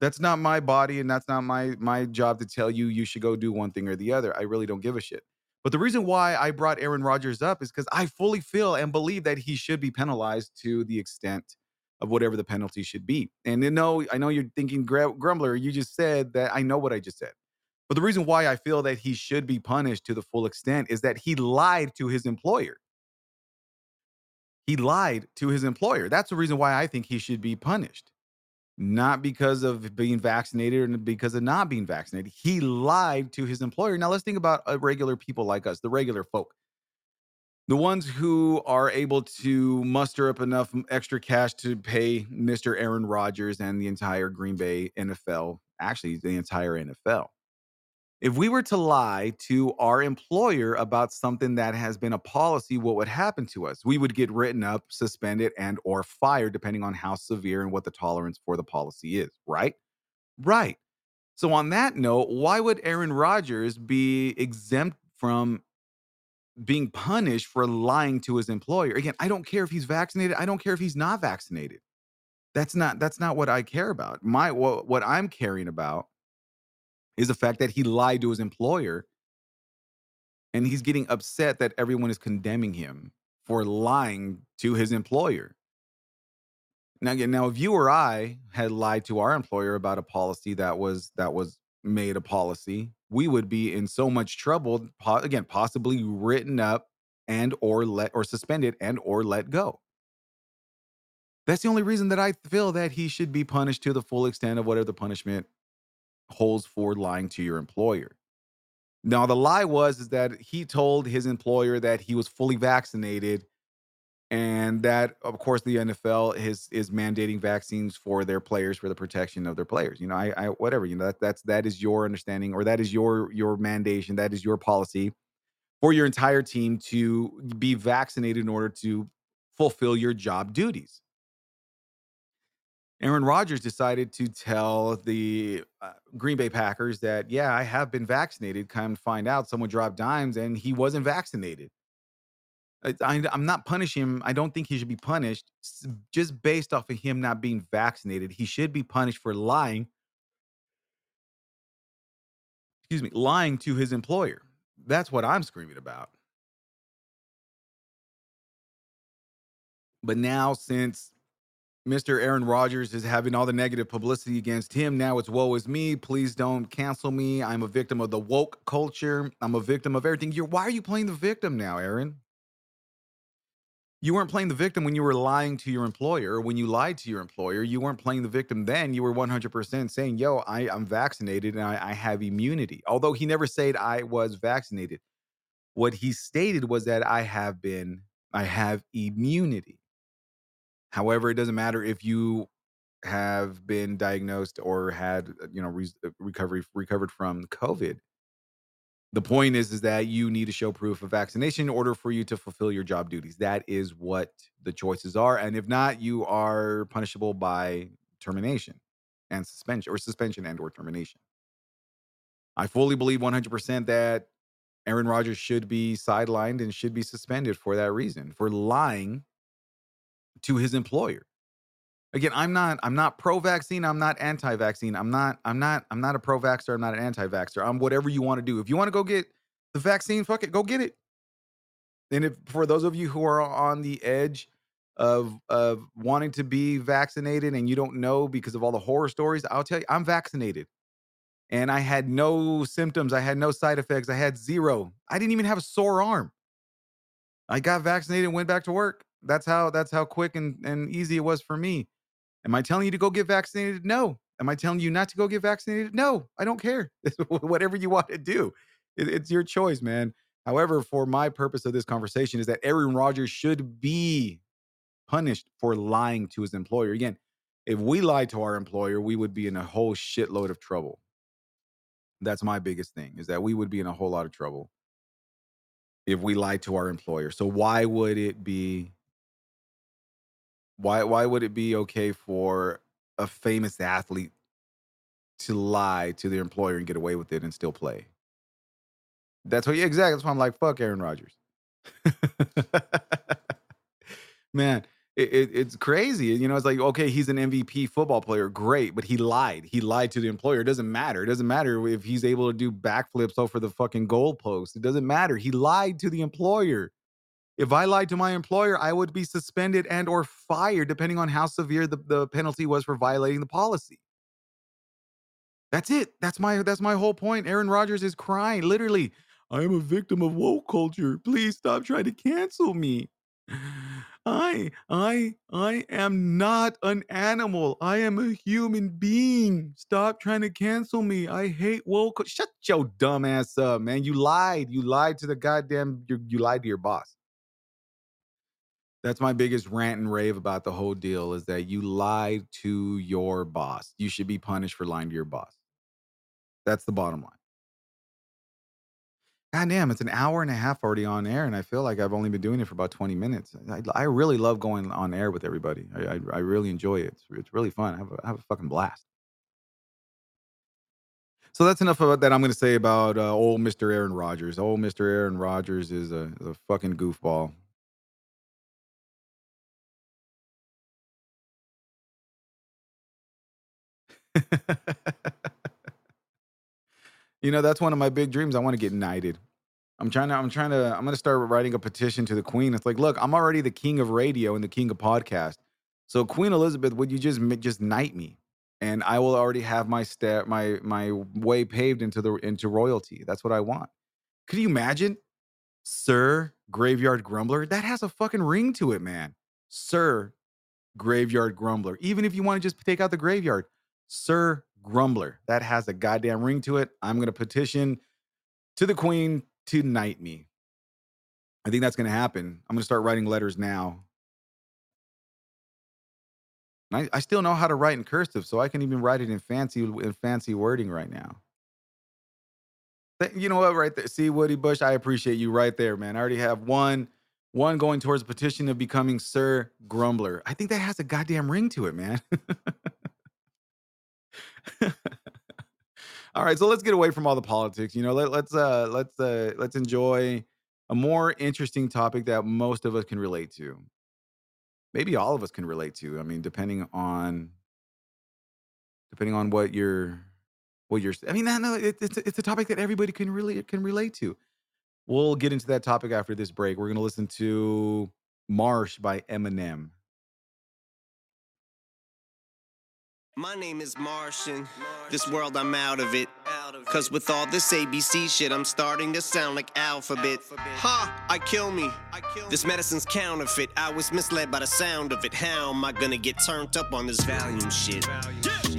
That's not my body and that's not my my job to tell you you should go do one thing or the other. I really don't give a shit. But the reason why I brought Aaron Rodgers up is because I fully feel and believe that he should be penalized to the extent of whatever the penalty should be. And I know, I know you're thinking, Grumbler, you just said that. I know what I just said. But the reason why I feel that he should be punished to the full extent is that he lied to his employer. He lied to his employer. That's the reason why I think he should be punished. Not because of being vaccinated and because of not being vaccinated. He lied to his employer. Now let's think about uh, regular people like us, the regular folk. The ones who are able to muster up enough extra cash to pay Mr. Aaron Rodgers and the entire Green Bay NFL, actually, the entire NFL. If we were to lie to our employer about something that has been a policy, what would happen to us? We would get written up, suspended, and or fired, depending on how severe and what the tolerance for the policy is, right? Right. So on that note, why would Aaron Rodgers be exempt from being punished for lying to his employer? Again, I don't care if he's vaccinated. I don't care if he's not vaccinated. That's not that's not what I care about. My what, what I'm caring about is the fact that he lied to his employer and he's getting upset that everyone is condemning him for lying to his employer. Now now if you or I had lied to our employer about a policy that was that was made a policy, we would be in so much trouble, po- again, possibly written up and or let or suspended and or let go. That's the only reason that I feel that he should be punished to the full extent of whatever the punishment holds for lying to your employer. Now the lie was is that he told his employer that he was fully vaccinated and that of course the NFL is is mandating vaccines for their players for the protection of their players. You know, I, I whatever, you know, that that's that is your understanding or that is your your mandation, that is your policy for your entire team to be vaccinated in order to fulfill your job duties. Aaron Rodgers decided to tell the uh, Green Bay Packers that, yeah, I have been vaccinated. Come find out, someone dropped dimes and he wasn't vaccinated. I, I, I'm not punishing him. I don't think he should be punished just based off of him not being vaccinated. He should be punished for lying. Excuse me, lying to his employer. That's what I'm screaming about. But now, since Mr. Aaron Rodgers is having all the negative publicity against him. Now it's woe is me. Please don't cancel me. I'm a victim of the woke culture. I'm a victim of everything. You're why are you playing the victim now, Aaron? You weren't playing the victim when you were lying to your employer. When you lied to your employer, you weren't playing the victim then. You were 100% saying, yo, I, I'm vaccinated and I, I have immunity. Although he never said I was vaccinated. What he stated was that I have been, I have immunity. However, it doesn't matter if you have been diagnosed or had uh, you know re- uh, recovery recovered from COVID. The point is is that you need to show proof of vaccination in order for you to fulfill your job duties. That is what the choices are, and if not, you are punishable by termination and suspension or suspension and or termination. I fully believe 100% that Aaron Rodgers should be sidelined and should be suspended for that reason for lying to his employer. Again, I'm not I'm not pro-vaccine, I'm not anti-vaccine. I'm not I'm not I'm not a pro-vaxxer, I'm not an anti-vaxxer. I'm whatever you want to do. If you want to go get the vaccine, fuck it, go get it. And if for those of you who are on the edge of of wanting to be vaccinated and you don't know because of all the horror stories, I'll tell you, I'm vaccinated. And I had no symptoms, I had no side effects, I had zero. I didn't even have a sore arm. I got vaccinated and went back to work. That's how that's how quick and, and easy it was for me. Am I telling you to go get vaccinated? No. Am I telling you not to go get vaccinated? No. I don't care. Whatever you want to do, it- it's your choice, man. However, for my purpose of this conversation is that Aaron Rodgers should be punished for lying to his employer. Again, if we lied to our employer, we would be in a whole shitload of trouble. That's my biggest thing is that we would be in a whole lot of trouble if we lied to our employer. So why would it be why why would it be okay for a famous athlete to lie to their employer and get away with it and still play? That's what yeah, exactly. That's why I'm like, fuck Aaron Rodgers. Man, it, it, it's crazy. You know, it's like, okay, he's an MVP football player, great, but he lied. He lied to the employer. It doesn't matter. It doesn't matter if he's able to do backflips over the fucking goalpost. It doesn't matter. He lied to the employer. If I lied to my employer, I would be suspended and or fired, depending on how severe the, the penalty was for violating the policy. That's it. That's my that's my whole point. Aaron Rodgers is crying, literally. I am a victim of woke culture. Please stop trying to cancel me. I, I, I am not an animal. I am a human being. Stop trying to cancel me. I hate woke. Shut your dumb ass up, man. You lied. You lied to the goddamn. You, you lied to your boss. That's my biggest rant and rave about the whole deal is that you lied to your boss. You should be punished for lying to your boss. That's the bottom line. God damn, it's an hour and a half already on air, and I feel like I've only been doing it for about 20 minutes. I, I really love going on air with everybody. I, I, I really enjoy it. It's, it's really fun. I have, a, I have a fucking blast. So that's enough about that I'm going to say about uh, old Mr. Aaron Rodgers. Old Mr. Aaron Rodgers is a, is a fucking goofball. you know, that's one of my big dreams. I want to get knighted. I'm trying to, I'm trying to, I'm going to start writing a petition to the queen. It's like, look, I'm already the king of radio and the king of podcast. So Queen Elizabeth, would you just, just knight me? And I will already have my step, my, my way paved into the, into royalty. That's what I want. Could you imagine? Sir Graveyard Grumbler? That has a fucking ring to it, man. Sir Graveyard Grumbler. Even if you want to just take out the graveyard, Sir Grumbler. That has a goddamn ring to it. I'm going to petition to the queen to knight me. I think that's going to happen. I'm going to start writing letters now. I, I still know how to write in cursive, so I can even write it in fancy in fancy wording right now. You know what? Right there. See, Woody Bush, I appreciate you right there, man. I already have one, one going towards petition of becoming Sir Grumbler. I think that has a goddamn ring to it, man. all right, so let's get away from all the politics. You know, let, let's uh let's uh let's enjoy a more interesting topic that most of us can relate to. Maybe all of us can relate to. I mean, depending on depending on what you're what you're I mean, no, no, it, it's it's a topic that everybody can really can relate to. We'll get into that topic after this break. We're gonna listen to Marsh by Eminem. My name is Martian. This world, I'm out of it. Cause with all this ABC shit, I'm starting to sound like alphabet. Ha! I kill me. This medicine's counterfeit. I was misled by the sound of it. How am I gonna get turned up on this volume shit?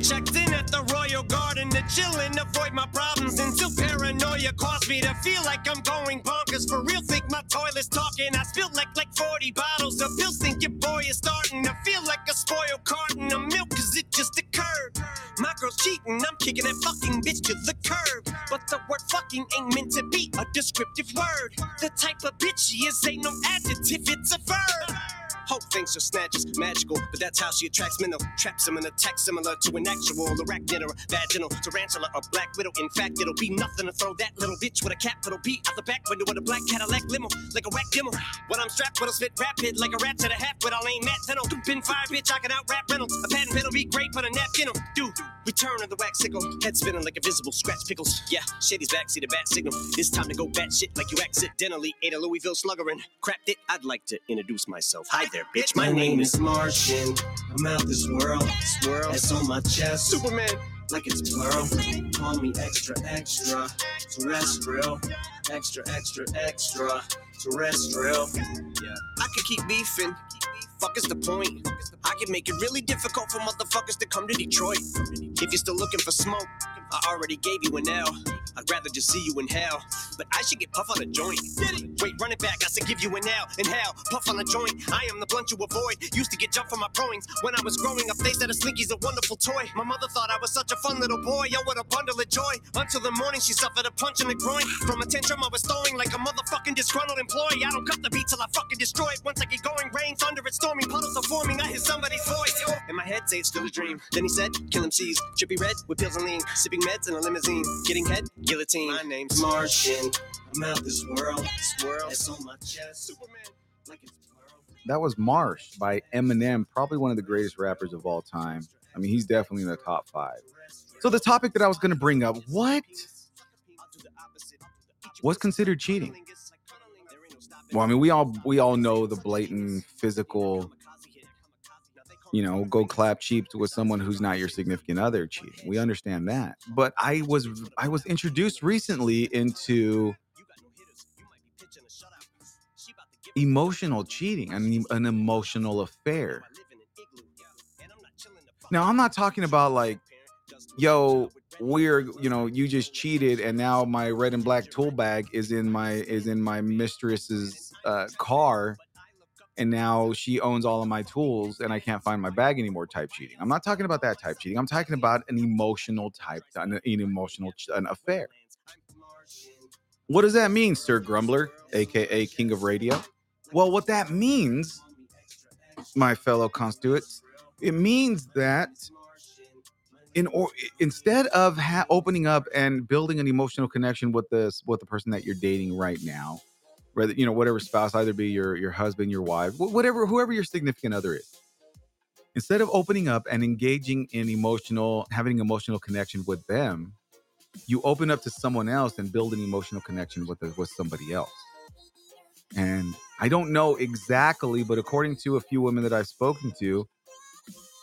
Checked in at the Royal Garden to chill and avoid my problems until paranoia caused me to feel like I'm going bonkers. For real, think my toilet's talking. I spilled like like 40 bottles of pills. Think your boy is starting to feel like a spoiled carton of milk, cause it just occurred. My girl's cheating, I'm kicking that fucking bitch to the curb. But the word fucking ain't meant to be a descriptive word. The type of bitch she is ain't no adjective, it's a verb. Hope thinks her snatch is magical, but that's how she attracts men. Traps them in a text similar to an actual arachnid or a vaginal tarantula or black widow. In fact, it'll be nothing to throw that little bitch with a capital B out the back window with a black Cadillac limo, like a whack demo. When I'm strapped, it'll spit rapid like a rat to the half, but I'll aim at tunnel. Been fire, bitch, I can out rap Reynolds. A patent pen'll be great, but a napkin will do. Return of the wax sickle, head spinning like invisible scratch pickles. Yeah, Shady's back, see the bat signal. It's time to go bat shit like you accidentally ate a Louisville slugger and crapped it. I'd like to introduce myself. Hi there, bitch. My name is Martian. I'm out this world. This world. It's on my chest. Superman. Like it's plural. Call me extra, extra. Terrestrial. Extra, extra, extra. Terrestrial. Yeah. I could keep beefing. Fuck is the point? I can make it really difficult for motherfuckers to come to Detroit. If you're still looking for smoke, I already gave you an L. I'd rather just see you in hell. But I should get puff on a joint. Wait, run it back. I said give you an L. In hell, puff on a joint. I am the blunt you avoid. Used to get jumped for my groins. When I was growing up, they said a slinky's a wonderful toy. My mother thought I was such a fun little boy. Yo, what a bundle of joy. Until the morning, she suffered a punch in the groin. From a tantrum I was throwing like a motherfucking disgruntled employee. I don't cut the beat till I fucking destroy it. Once I get going, rain, thunder, it's storming. Puddles are forming. I hear somebody's voice. In my head, say it's still a dream. Then he said, kill him C's. Trippy red with pills and lean. Sipping meds in a limousine. Getting head, guillotine. My name's Martian. I'm out this world. This world. It's on my chest. Superman. Like it's That was Marsh by Eminem, probably one of the greatest rappers of all time. I mean, he's definitely in the top five. So the topic that I was going to bring up, what was considered cheating? Well, I mean, we all we all know the blatant physical, you know, go clap cheap with someone who's not your significant other cheating. We understand that. But I was I was introduced recently into emotional cheating, an, an emotional affair. Now, I'm not talking about like, yo, we're you know, you just cheated, and now my red and black tool bag is in my is in my mistress's uh, car, and now she owns all of my tools, and I can't find my bag anymore. Type cheating. I'm not talking about that type cheating. I'm talking about an emotional type, an, an emotional an affair. What does that mean, Sir Grumbler, aka King of Radio? Well, what that means, my fellow constituents, it means that in or instead of ha- opening up and building an emotional connection with this with the person that you're dating right now, whether you know whatever spouse, either be your your husband, your wife, whatever whoever your significant other is, instead of opening up and engaging in emotional, having emotional connection with them, you open up to someone else and build an emotional connection with with somebody else. And I don't know exactly, but according to a few women that I've spoken to,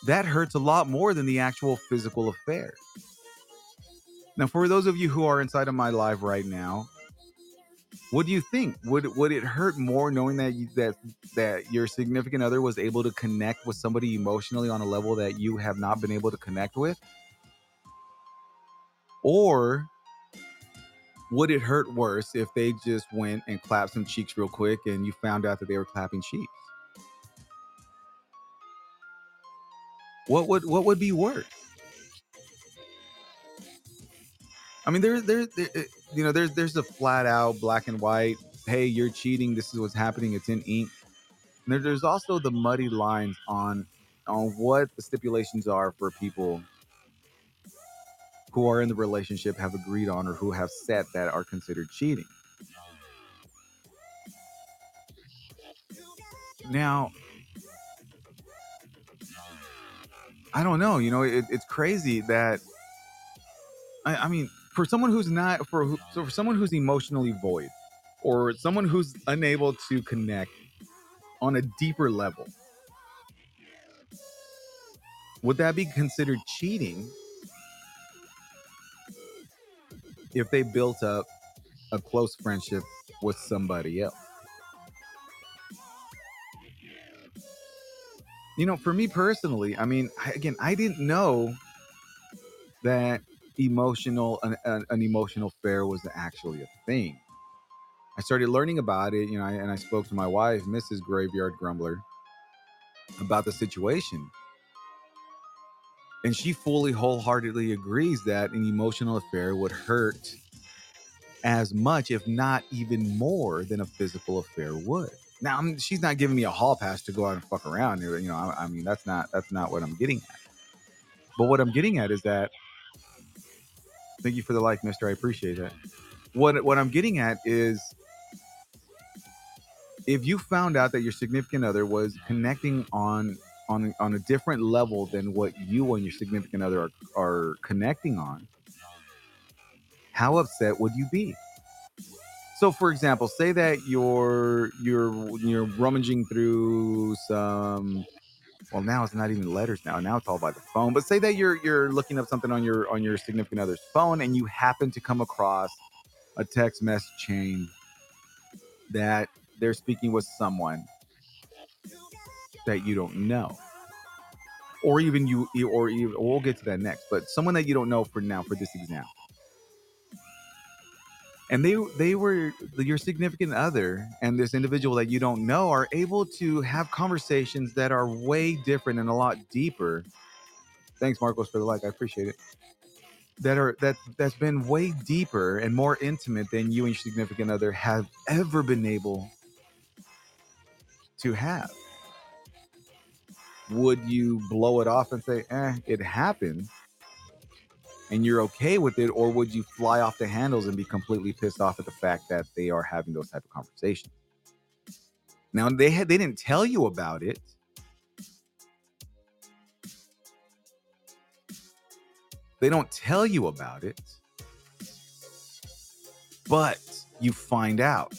that hurts a lot more than the actual physical affair. Now, for those of you who are inside of my live right now, what do you think? Would would it hurt more knowing that you, that that your significant other was able to connect with somebody emotionally on a level that you have not been able to connect with? Or would it hurt worse if they just went and clapped some cheeks real quick and you found out that they were clapping cheeks? What would what would be worse? I mean, there's there's there, uh, you know there's there's a flat out black and white. Hey, you're cheating. This is what's happening. It's in ink. And there, there's also the muddy lines on on what the stipulations are for people who are in the relationship have agreed on or who have set that are considered cheating. Now, I don't know. You know, it, it's crazy that I, I mean, for someone who's not for so for someone who's emotionally void, or someone who's unable to connect on a deeper level, would that be considered cheating if they built up a close friendship with somebody else? You know, for me personally, I mean, again, I didn't know that emotional an, an, emotional affair was actually a thing. I started learning about it, you know, and I spoke to my wife, Mrs. Graveyard Grumbler, about the situation. And she fully, wholeheartedly agrees that an emotional affair would hurt as much, if not even more, than a physical affair would. Now, I'm, she's not giving me a hall pass to go out and fuck around. You know, I, I mean, that's not that's not what I'm getting at. But what I'm getting at is that. Thank you for the like, Mister. I appreciate that. What what I'm getting at is if you found out that your significant other was connecting on on on a different level than what you and your significant other are, are connecting on, how upset would you be? So, for example, say that you're you're you're rummaging through some. Well, now it's not even letters. Now, now it's all by the phone. But say that you're you're looking up something on your on your significant other's phone, and you happen to come across a text message chain that they're speaking with someone that you don't know, or even you, or even we'll get to that next. But someone that you don't know for now, for this example and they they were your significant other and this individual that you don't know are able to have conversations that are way different and a lot deeper. Thanks marcos for the like. I appreciate it. That are that that's been way deeper and more intimate than you and your significant other have ever been able to have. Would you blow it off and say eh it happened and you're okay with it or would you fly off the handles and be completely pissed off at the fact that they are having those type of conversations? Now they had they didn't tell you about it. They don't tell you about it. But you find out.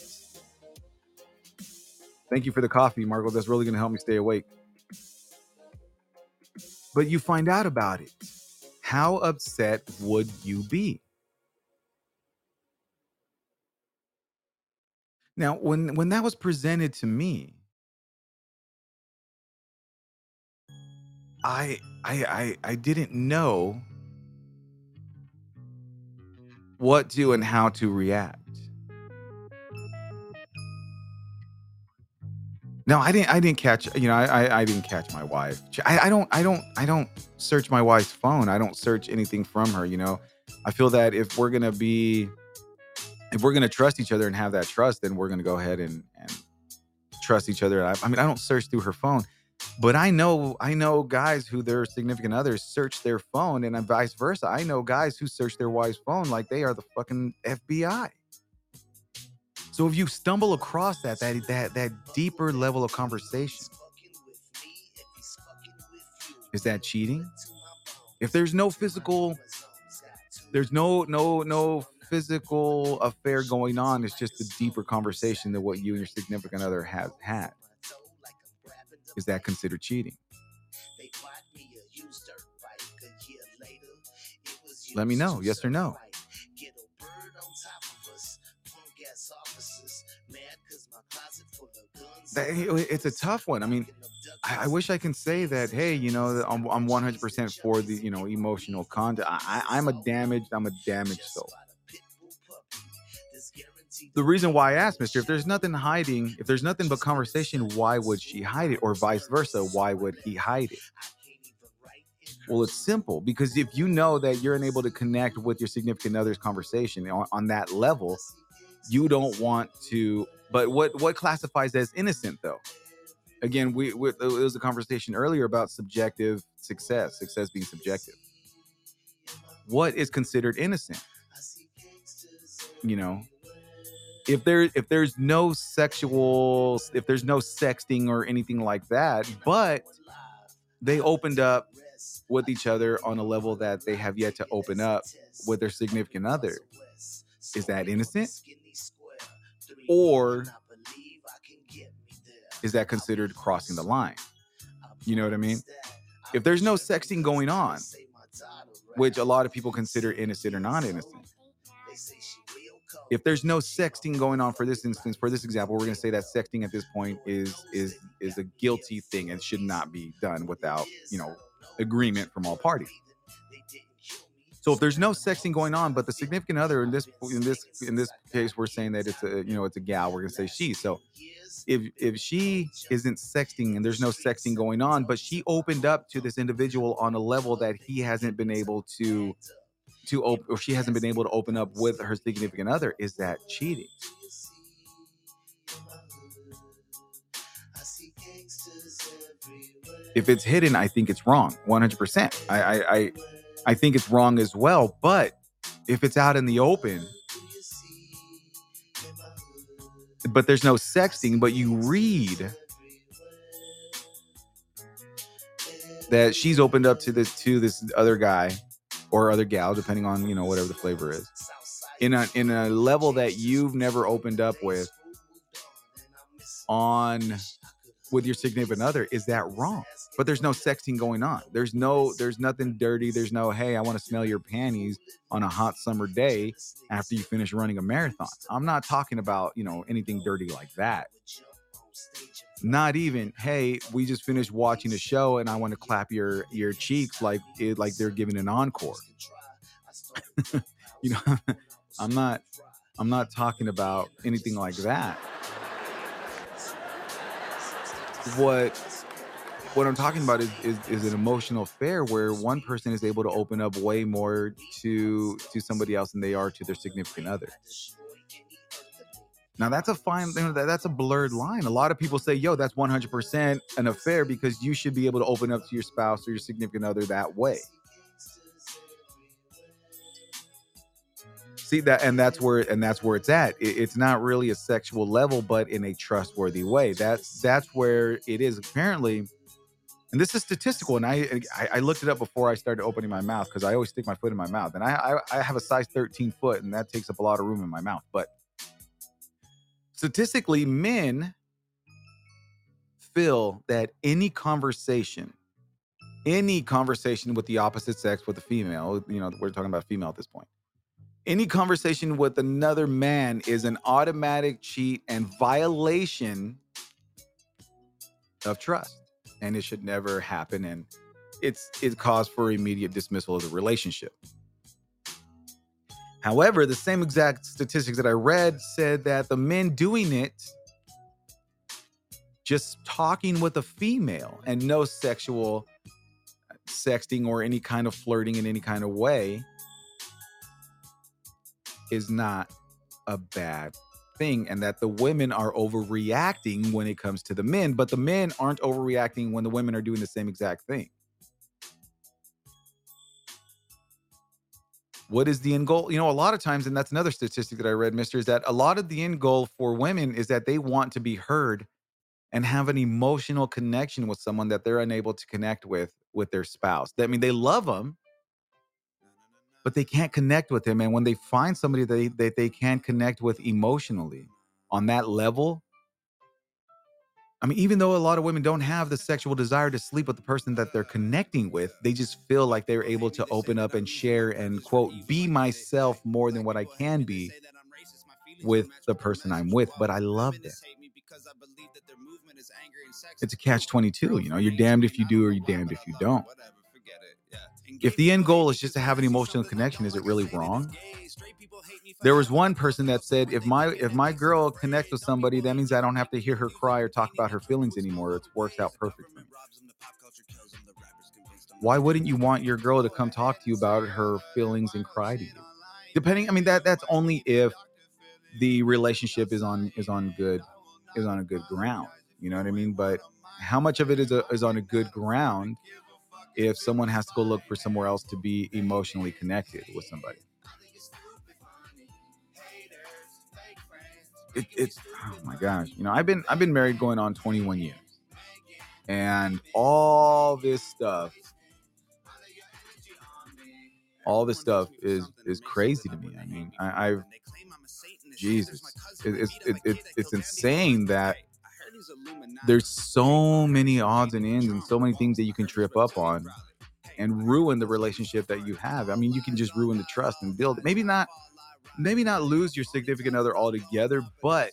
Thank you for the coffee margot that's really going to help me stay awake. But you find out about it how upset would you be? Now, when when that was presented to me, I I I, I didn't know what to and how to react. No, I didn't. I didn't catch. You know, I I, I didn't catch my wife. I, I don't. I don't. I don't search my wife's phone. I don't search anything from her. You know, I feel that if we're gonna be, if we're gonna trust each other and have that trust, then we're gonna go ahead and and trust each other. I, I mean, I don't search through her phone, but I know I know guys who their significant others search their phone, and vice versa. I know guys who search their wife's phone like they are the fucking FBI. So if you stumble across that, that that that deeper level of conversation, is that cheating? If there's no physical, there's no no no physical affair going on. It's just a deeper conversation than what you and your significant other have had. Is that considered cheating? Let me know, yes or no. It's a tough one. I mean, I, wish I can say that. Hey, you know, I'm I'm 100% for the you know emotional content. I- I'm a damaged. I'm a damaged soul. The reason why I asked, Mister, if there's nothing hiding, if there's nothing but conversation, why would she hide it, or vice versa? Why would he hide it? Well, it's simple because if you know that you're unable to connect with your significant other's conversation on, on that level, you don't want to. But what what classifies as innocent though? Again, we, we it was a conversation earlier about subjective success, success being subjective. What is considered innocent? You know, if there if there's no sexual, if there's no sexting or anything like that, but they opened up with each other on a level that they have yet to open up with their significant other. Is that innocent? Or is that considered crossing the line? You know what I mean? If there's no sexting going on, which a lot of people consider innocent or non innocent, if there's no sexting going on for this instance, for this example, we're going to say that sexting at this point is is is a guilty thing and should not be done without you know agreement from all parties. So if there's no sexting going on, but the significant other in this in this in this case, we're saying that it's a you know it's a gal. We're gonna say she. So if if she isn't sexting and there's no sexting going on, but she opened up to this individual on a level that he hasn't been able to to open or she hasn't been able to open up with her significant other, is that cheating? If it's hidden, I think it's wrong. 100%. I I I, I think it's wrong as well. But if it's out in the open, but there's no sexting, but you read that she's opened up to this to this other guy or other gal, depending on you know whatever the flavor is, in a in a level that you've never opened up with on with your significant other, is that wrong? But there's no sexting going on. There's no there's nothing dirty. There's no hey, I want to smell your panties on a hot summer day after you finish running a marathon. I'm not talking about you know anything dirty like that. Not even hey, we just finished watching a show and I want to clap your your cheeks like it like they're giving an encore. you know, I'm not I'm not talking about anything like that. What what I'm talking about is, is is an emotional affair where one person is able to open up way more to to somebody else than they are to their significant other. Now that's a fine you know, that, that's a blurred line. A lot of people say, "Yo, that's 100% an affair because you should be able to open up to your spouse or your significant other that way." See that, and that's where and that's where it's at. It- it's not really a sexual level, but in a trustworthy way. That's that's where it is. Apparently, and this is statistical. And I I, I looked it up before I started opening my mouth because I always stick my foot in my mouth, and I, I I have a size 13 foot, and that takes up a lot of room in my mouth. But statistically, men feel that any conversation, any conversation with the opposite sex, with a female, you know, we're talking about female at this point, Any conversation with another man is an automatic cheat and violation of trust. And it should never happen. And it's it cause for immediate dismissal of the relationship. However, the same exact statistics that I read said that the men doing it just talking with a female and no sexual sexting or any kind of flirting in any kind of way is not a bad thing and that the women are overreacting when it comes to the men but the men aren't overreacting when the women are doing the same exact thing. What is the end goal? You know a lot of times and that's another statistic that i read mister is that a lot of the end goal for women is that they want to be heard and have an emotional connection with someone that they're unable to connect with with their spouse. I mean they love them but they can't connect with him and when they find somebody that they, that they can connect with emotionally on that level i mean even though a lot of women don't have the sexual desire to sleep with the person that they're connecting with they just feel like they're able to open up and share and quote be myself more than what i can be with the person i'm with but i love them it's a catch 22 you know? You're damned if you do or you're damned if you don't if the end goal is just to have an emotional connection is it really wrong? There was one person that said if my if my girl connects with somebody that means i don't have to hear her cry or talk about her feelings anymore. It works out perfectly why wouldn't you want your girl to come talk to you about her feelings and cry to you? Depending i mean that that's only if the relationship is on is on good is on a good ground. You know what i mean? But how much of it is a, is on a good ground if someone has to go look for somewhere else to be emotionally connected with somebody. It, it's oh my gosh you know i've been i've been married going on 21 years. And all this stuff all this stuff is is crazy to me. I mean I, i've jesus it, it's it, it, it's insane that there's so many odds and ends and so many things that you can trip up on and ruin the relationship that you have. I mean you can just ruin the trust and build it. Maybe not maybe not lose your significant other altogether but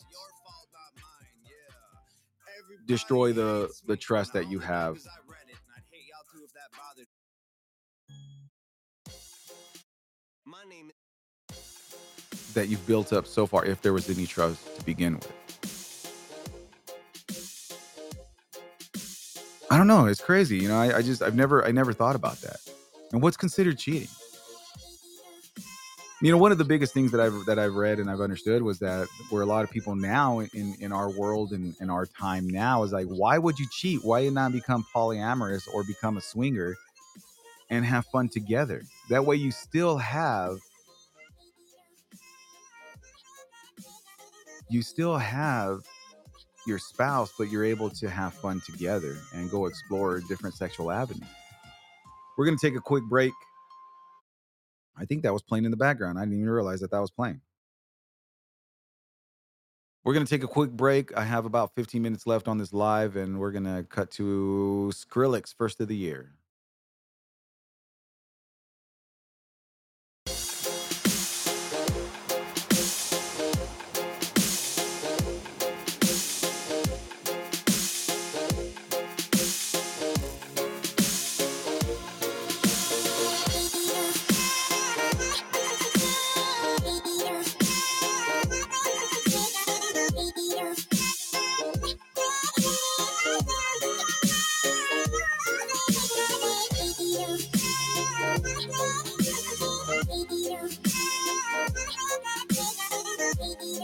destroy the the trust that you have. That you've built up so far if there was any trust to begin with I don't know. It's crazy. You know, I, I just I've never I never thought about that. And what's considered cheating? You know, one of the biggest things that I've that I've read and I've understood was that where a lot of people now in in our world and in our time now is like, why would you cheat? Why not become polyamorous or become a swinger and have fun together? That way you still have you still have your spouse, but you're able to have fun together and go explore different sexual avenues. We're going to take a quick break. I think that was playing in the background. I didn't even realize that that was playing. We're going to take a quick break. I have about 15 minutes left on this live, and we're going to cut to Skrillex, first of the year.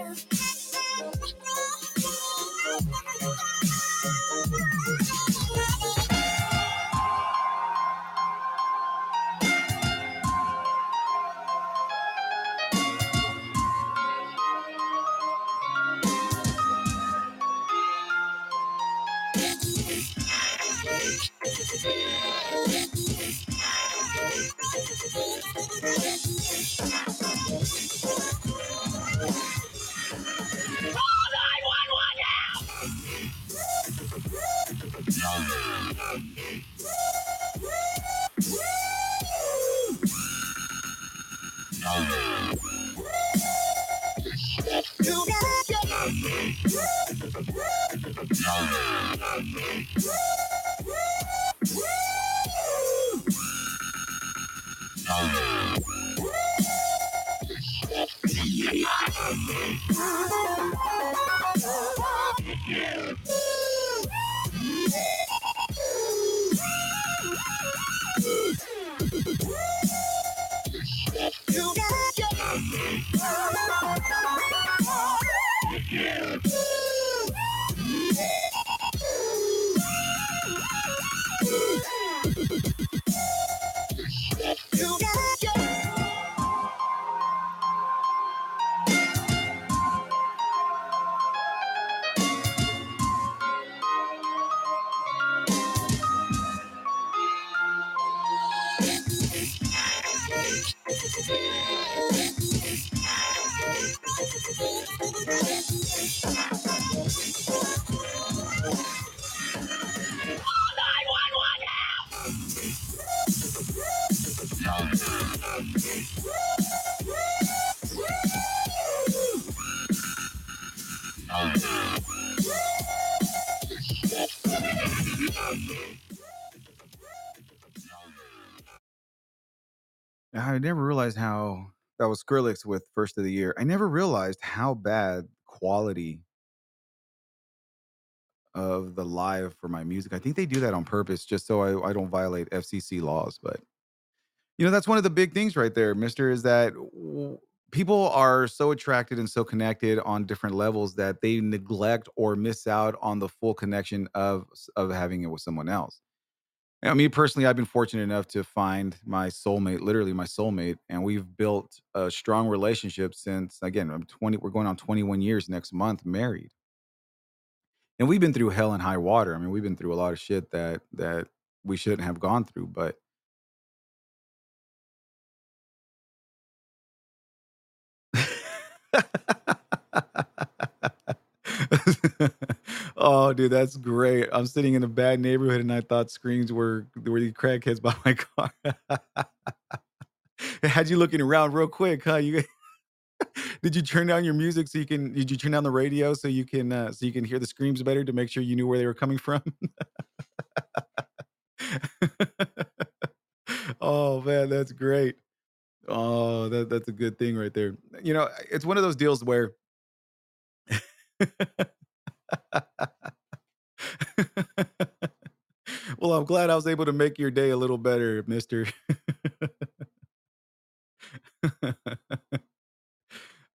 you. Was Skrillex with first of the year. I never realized how bad quality of the live for my music. I think they do that on purpose just so I, I don't violate FCC laws. But you know, that's one of the big things right there, Mister, is that people are so attracted and so connected on different levels that they neglect or miss out on the full connection of of having it with someone else. I mean, personally, I've been fortunate enough to find my soulmate, literally my soulmate, and we've built a strong relationship since again, I'm 20, we're going on 21 years next month, married. And we've been through hell and high water. I mean, we've been through a lot of shit that that we shouldn't have gone through, but oh, dude, that's great. I'm sitting in a bad neighborhood and I thought screams were were the crackheads by my car. had you looking around real quick, huh? You did you turn down your music so you can did you turn down the radio so you can uh, so you can hear the screams better to make sure you knew where they were coming from? oh man, that's great. Oh, that that's a good thing right there. You know, it's one of those deals where well, I'm glad I was able to make your day a little better, mister.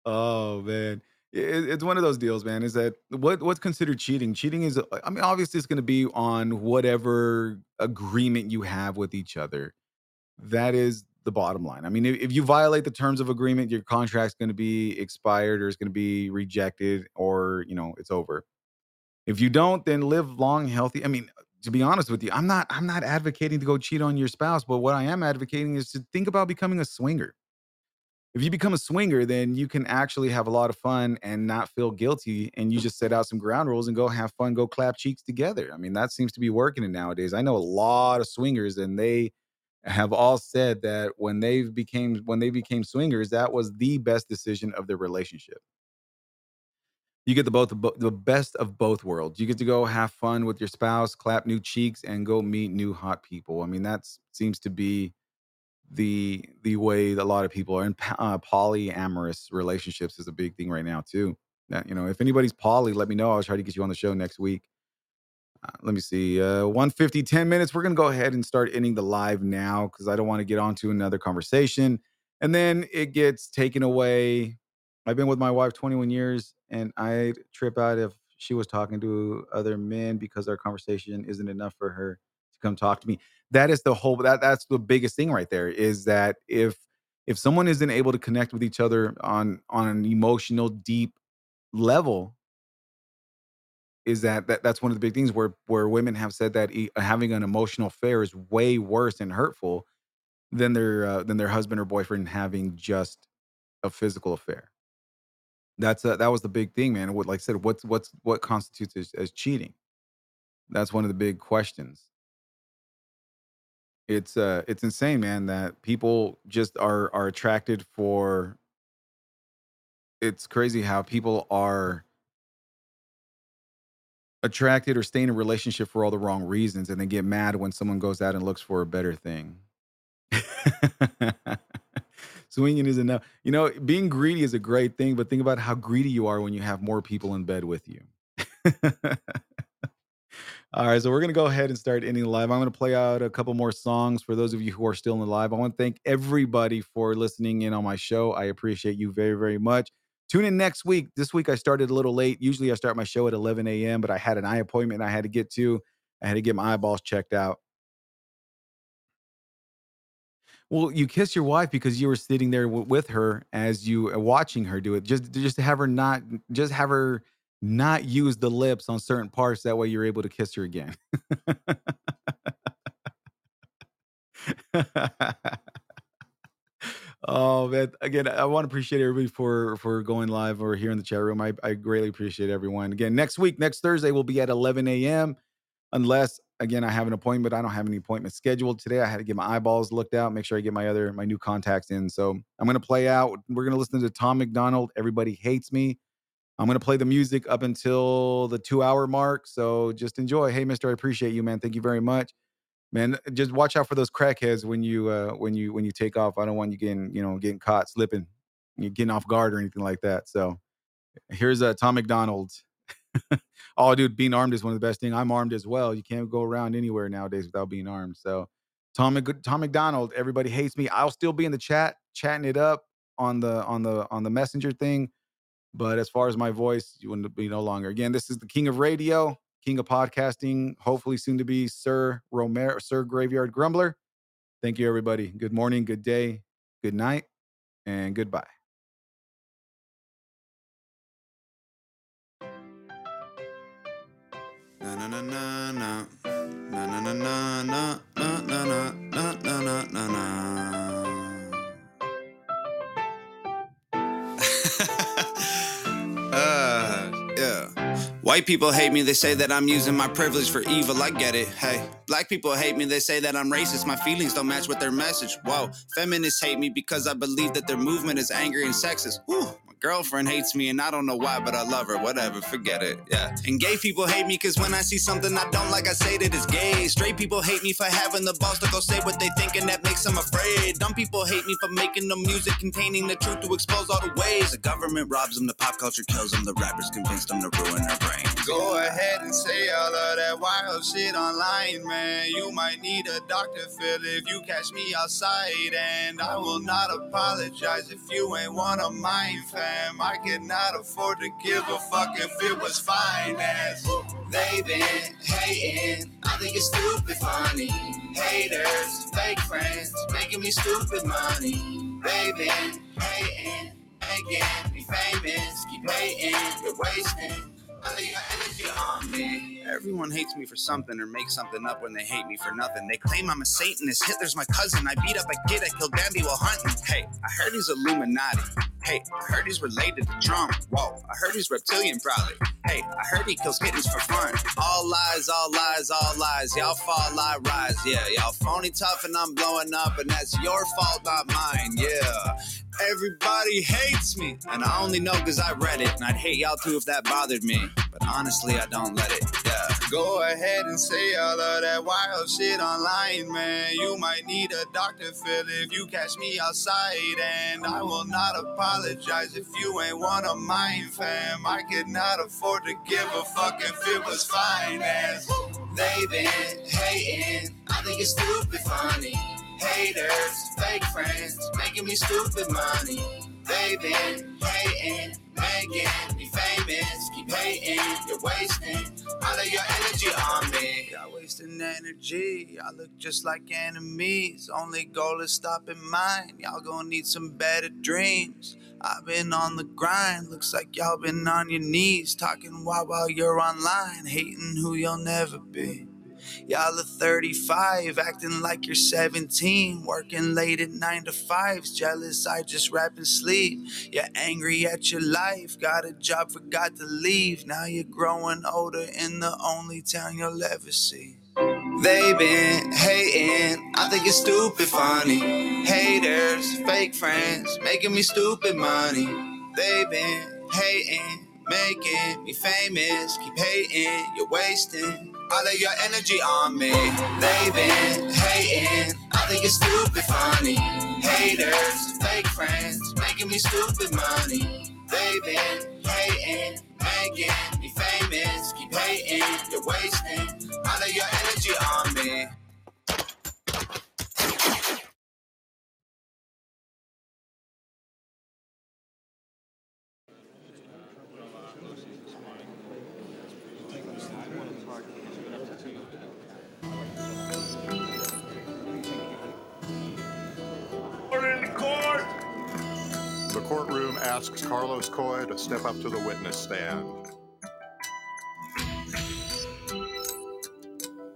oh man. It, it's one of those deals, man. Is that what what's considered cheating? Cheating is, I mean, obviously, it's going to be on whatever agreement you have with each other. That is the bottom line. I mean, if, if you violate the terms of agreement, your contract's going to be expired or it's going to be rejected or, you know, it's over. If you don't, then live long, healthy. I mean, to be honest with you, I'm not I'm not advocating to go cheat on your spouse, but what I am advocating is to think about becoming a swinger. If you become a swinger, then you can actually have a lot of fun and not feel guilty and you just set out some ground rules and go have fun, go clap cheeks together. I mean, that seems to be working nowadays. I know a lot of swingers and they have all said that when they became when they became swingers, that was the best decision of their relationship. You get the both the best of both worlds. You get to go have fun with your spouse, clap new cheeks, and go meet new hot people. I mean, that seems to be the the way that a lot of people are in uh, polyamorous relationships is a big thing right now too. That you know, if anybody's poly, let me know. I'll try to get you on the show next week. Uh, let me see. Uh, 150, 10 minutes. We're to go ahead and start ending the live now because I don't want to get on to another conversation. And then it gets taken away. I've been with my wife 21 years and I trip out if she was talking to other men because our conversation isn't enough for her to come talk to me. That is the whole that that's the biggest thing right there is that if if someone isn't able to connect with each other on on an emotional deep level is that, that that's one of the big things where where women have said that e- having an emotional affair is way worse and hurtful than their uh, than their husband or boyfriend having just a physical affair. That's a, that was the big thing, man. What like I said, what's what's what constitutes as, as cheating? That's one of the big questions. It's uh it's insane, man, that people just are are attracted for it's crazy how people are attracted or stay in a relationship for all the wrong reasons and they get mad when someone goes out and looks for a better thing. Swinging is enough. You know, being greedy is a great thing, but think about how greedy you are when you have more people in bed with you. All right, so we're gonna go ahead and start ending the live. I'm gonna play out a couple more songs for those of you who are still in the live. I want to thank everybody for listening in on my show. I appreciate you very, very much. Tune in next week. This week I started a little late. Usually I start my show at 11 a.m., but I had an eye appointment I had to get to. I had to get my eyeballs checked out. Well, you kiss your wife because you were sitting there w- with her as you uh, watching her do it. Just just to have her not just have her not use the lips on certain parts. That way you're able to kiss her again. oh man! Again, I want to appreciate everybody for for going live or here in the chat room. I I greatly appreciate everyone. Again, next week, next Thursday, we'll be at 11 a.m. Unless again I have an appointment. I don't have any appointments scheduled today. I had to get my eyeballs looked out, make sure I get my other my new contacts in. So I'm gonna play out. We're gonna listen to Tom MacDonald. Everybody hates me. I'm gonna play the music up until the two hour mark. So just enjoy. Hey, Mister, I appreciate you, man. Thank you very much, man. Just watch out for those crackheads when you uh, when you when you take off. I don't want you getting you know getting caught slipping, you getting off guard or anything like that. So here's uh, Tom MacDonald. oh, dude, being armed is one of the best things. I'm armed as well. You can't go around anywhere nowadays without being armed. So Tom Tom MacDonald, everybody hates me. I'll still be in the chat chatting it up on the on the on the messenger thing. But as far as my voice, you wouldn't be no longer. Again, this is the king of radio, king of podcasting, hopefully soon to be Sir Romero, Sir Graveyard Grumbler. Thank you, everybody. Good morning, good day, good night, and goodbye. Na na na na na na na na na na na na na na na na Uh, yeah. White people hate me, they say that I'm using my privilege for evil. I get it. Hey, black people hate me, they say that I'm racist. My feelings don't match with their message. Whoa, feminists hate me because I believe that their movement is angry and sexist. Whew. Girlfriend hates me and I don't know why, but I love her. Whatever, forget it. Yeah. And gay people hate me because when I see something I don't like, I say that it's gay. Straight people hate me for having the balls to go say what they think and that makes them afraid. Dumb people hate me for making the music containing the truth to expose all the ways. The government robs them, the pop culture kills them, the rappers convince them to ruin their brains. Go ahead and say all of that wild shit online, man. You might need a doctor, Phil, if you catch me outside. And I will not apologize if you ain't one of mine. I cannot afford to give a fuck if it was finance. They been hating, I think it's stupid funny. Haters, fake friends, making me stupid money. They been hating, making me famous. Keep hating, you're wasting. Everyone hates me for something or makes something up when they hate me for nothing. They claim I'm a Satanist. Hitler's my cousin. I beat up a kid. I killed Bambi while hunting. Hey, I heard he's Illuminati. Hey, I heard he's related to Trump. Whoa, I heard he's reptilian probably. Hey, I heard he kills kittens for fun. All lies, all lies, all lies. Y'all fall, I rise. Yeah, y'all phony tough and I'm blowing up, and that's your fault, not mine. Yeah. Everybody hates me, and I only know because I read it, and I'd hate y'all too if that bothered me. But honestly, I don't let it. Yeah. Go ahead and say all of that wild shit online, man. You might need a doctor, Phil, if you catch me outside. And I will not apologize if you ain't one of mine, fam. I could not afford to give a fuck if it was finance. They been hating, I think it's stupid funny. Haters, fake friends, making me stupid money. They been hating, making me famous. Keep hating, you're wasting all of your energy on me. Y'all wasting energy. Y'all look just like enemies. Only goal is stopping mine. Y'all gonna need some better dreams. I've been on the grind. Looks like y'all been on your knees. Talking while while you're online. Hating who you'll never be. Y'all are 35, acting like you're 17. Working late at 9 to 5s. Jealous, I just rap and sleep. You're angry at your life. Got a job, forgot to leave. Now you're growing older in the only town you'll ever see. They been hating, I think it's stupid funny. Haters, fake friends, making me stupid money. They been hating, making me famous. Keep hating, you're wasting all of your energy on me. They been hating, I think it's stupid funny. Haters, fake friends, making me stupid money. They been hating, making me famous. Keep hating, you're wasting all of your energy on me. Asks Carlos Coy to step up to the witness stand.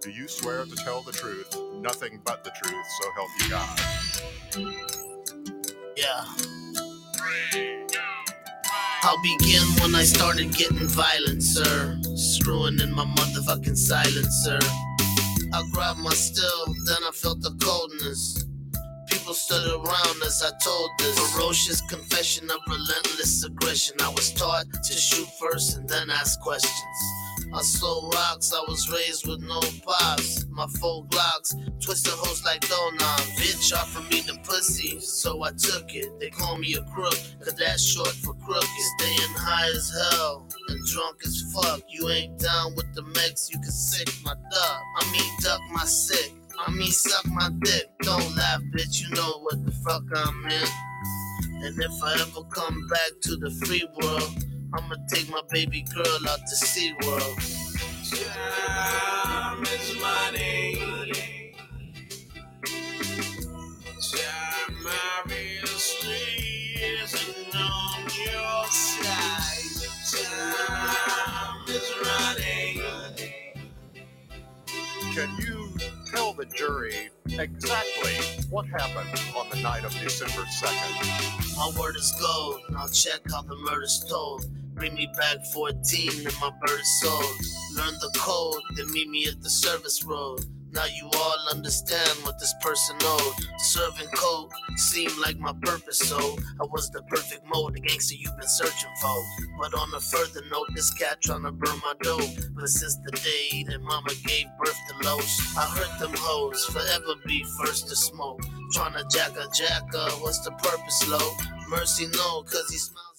Do you swear to tell the truth, nothing but the truth, so help you God? Yeah. I'll begin when I started getting violent, sir. Screwing in my motherfucking silencer. I grabbed my still, then I felt the coldness. People stood around as I told this ferocious confession of relentless aggression. I was taught to shoot first and then ask questions. I sold rocks, I was raised with no pops. My four glocks, twisted hoes like donuts. Bitch offered me the pussy, so I took it. They call me a crook, cause that's short for crooked. Staying high as hell and drunk as fuck. You ain't down with the mix, you can sick my duck. I mean, duck my sick. I mean, suck my dick. Don't laugh, bitch, you know what the fuck I'm in. And if I ever come back to the free world, I'ma take my baby girl out to SeaWorld. Time is money. Time isn't on your side. Time is running. Can you the jury exactly what happened on the night of December 2nd? My word is gold. I'll check how the murder's told. Bring me back 14 and my bird is sold. Learn the code, then meet me at the service road. Now you all understand what this person owed. Serving coke seemed like my purpose, so I was the perfect mode, the gangster you've been searching for. But on a further note, this cat tryna burn my dough. But since the day that mama gave birth to Los, I heard them hoes forever be first to smoke. Tryna jack a jacker, what's the purpose, low? Mercy no, cause he smiles.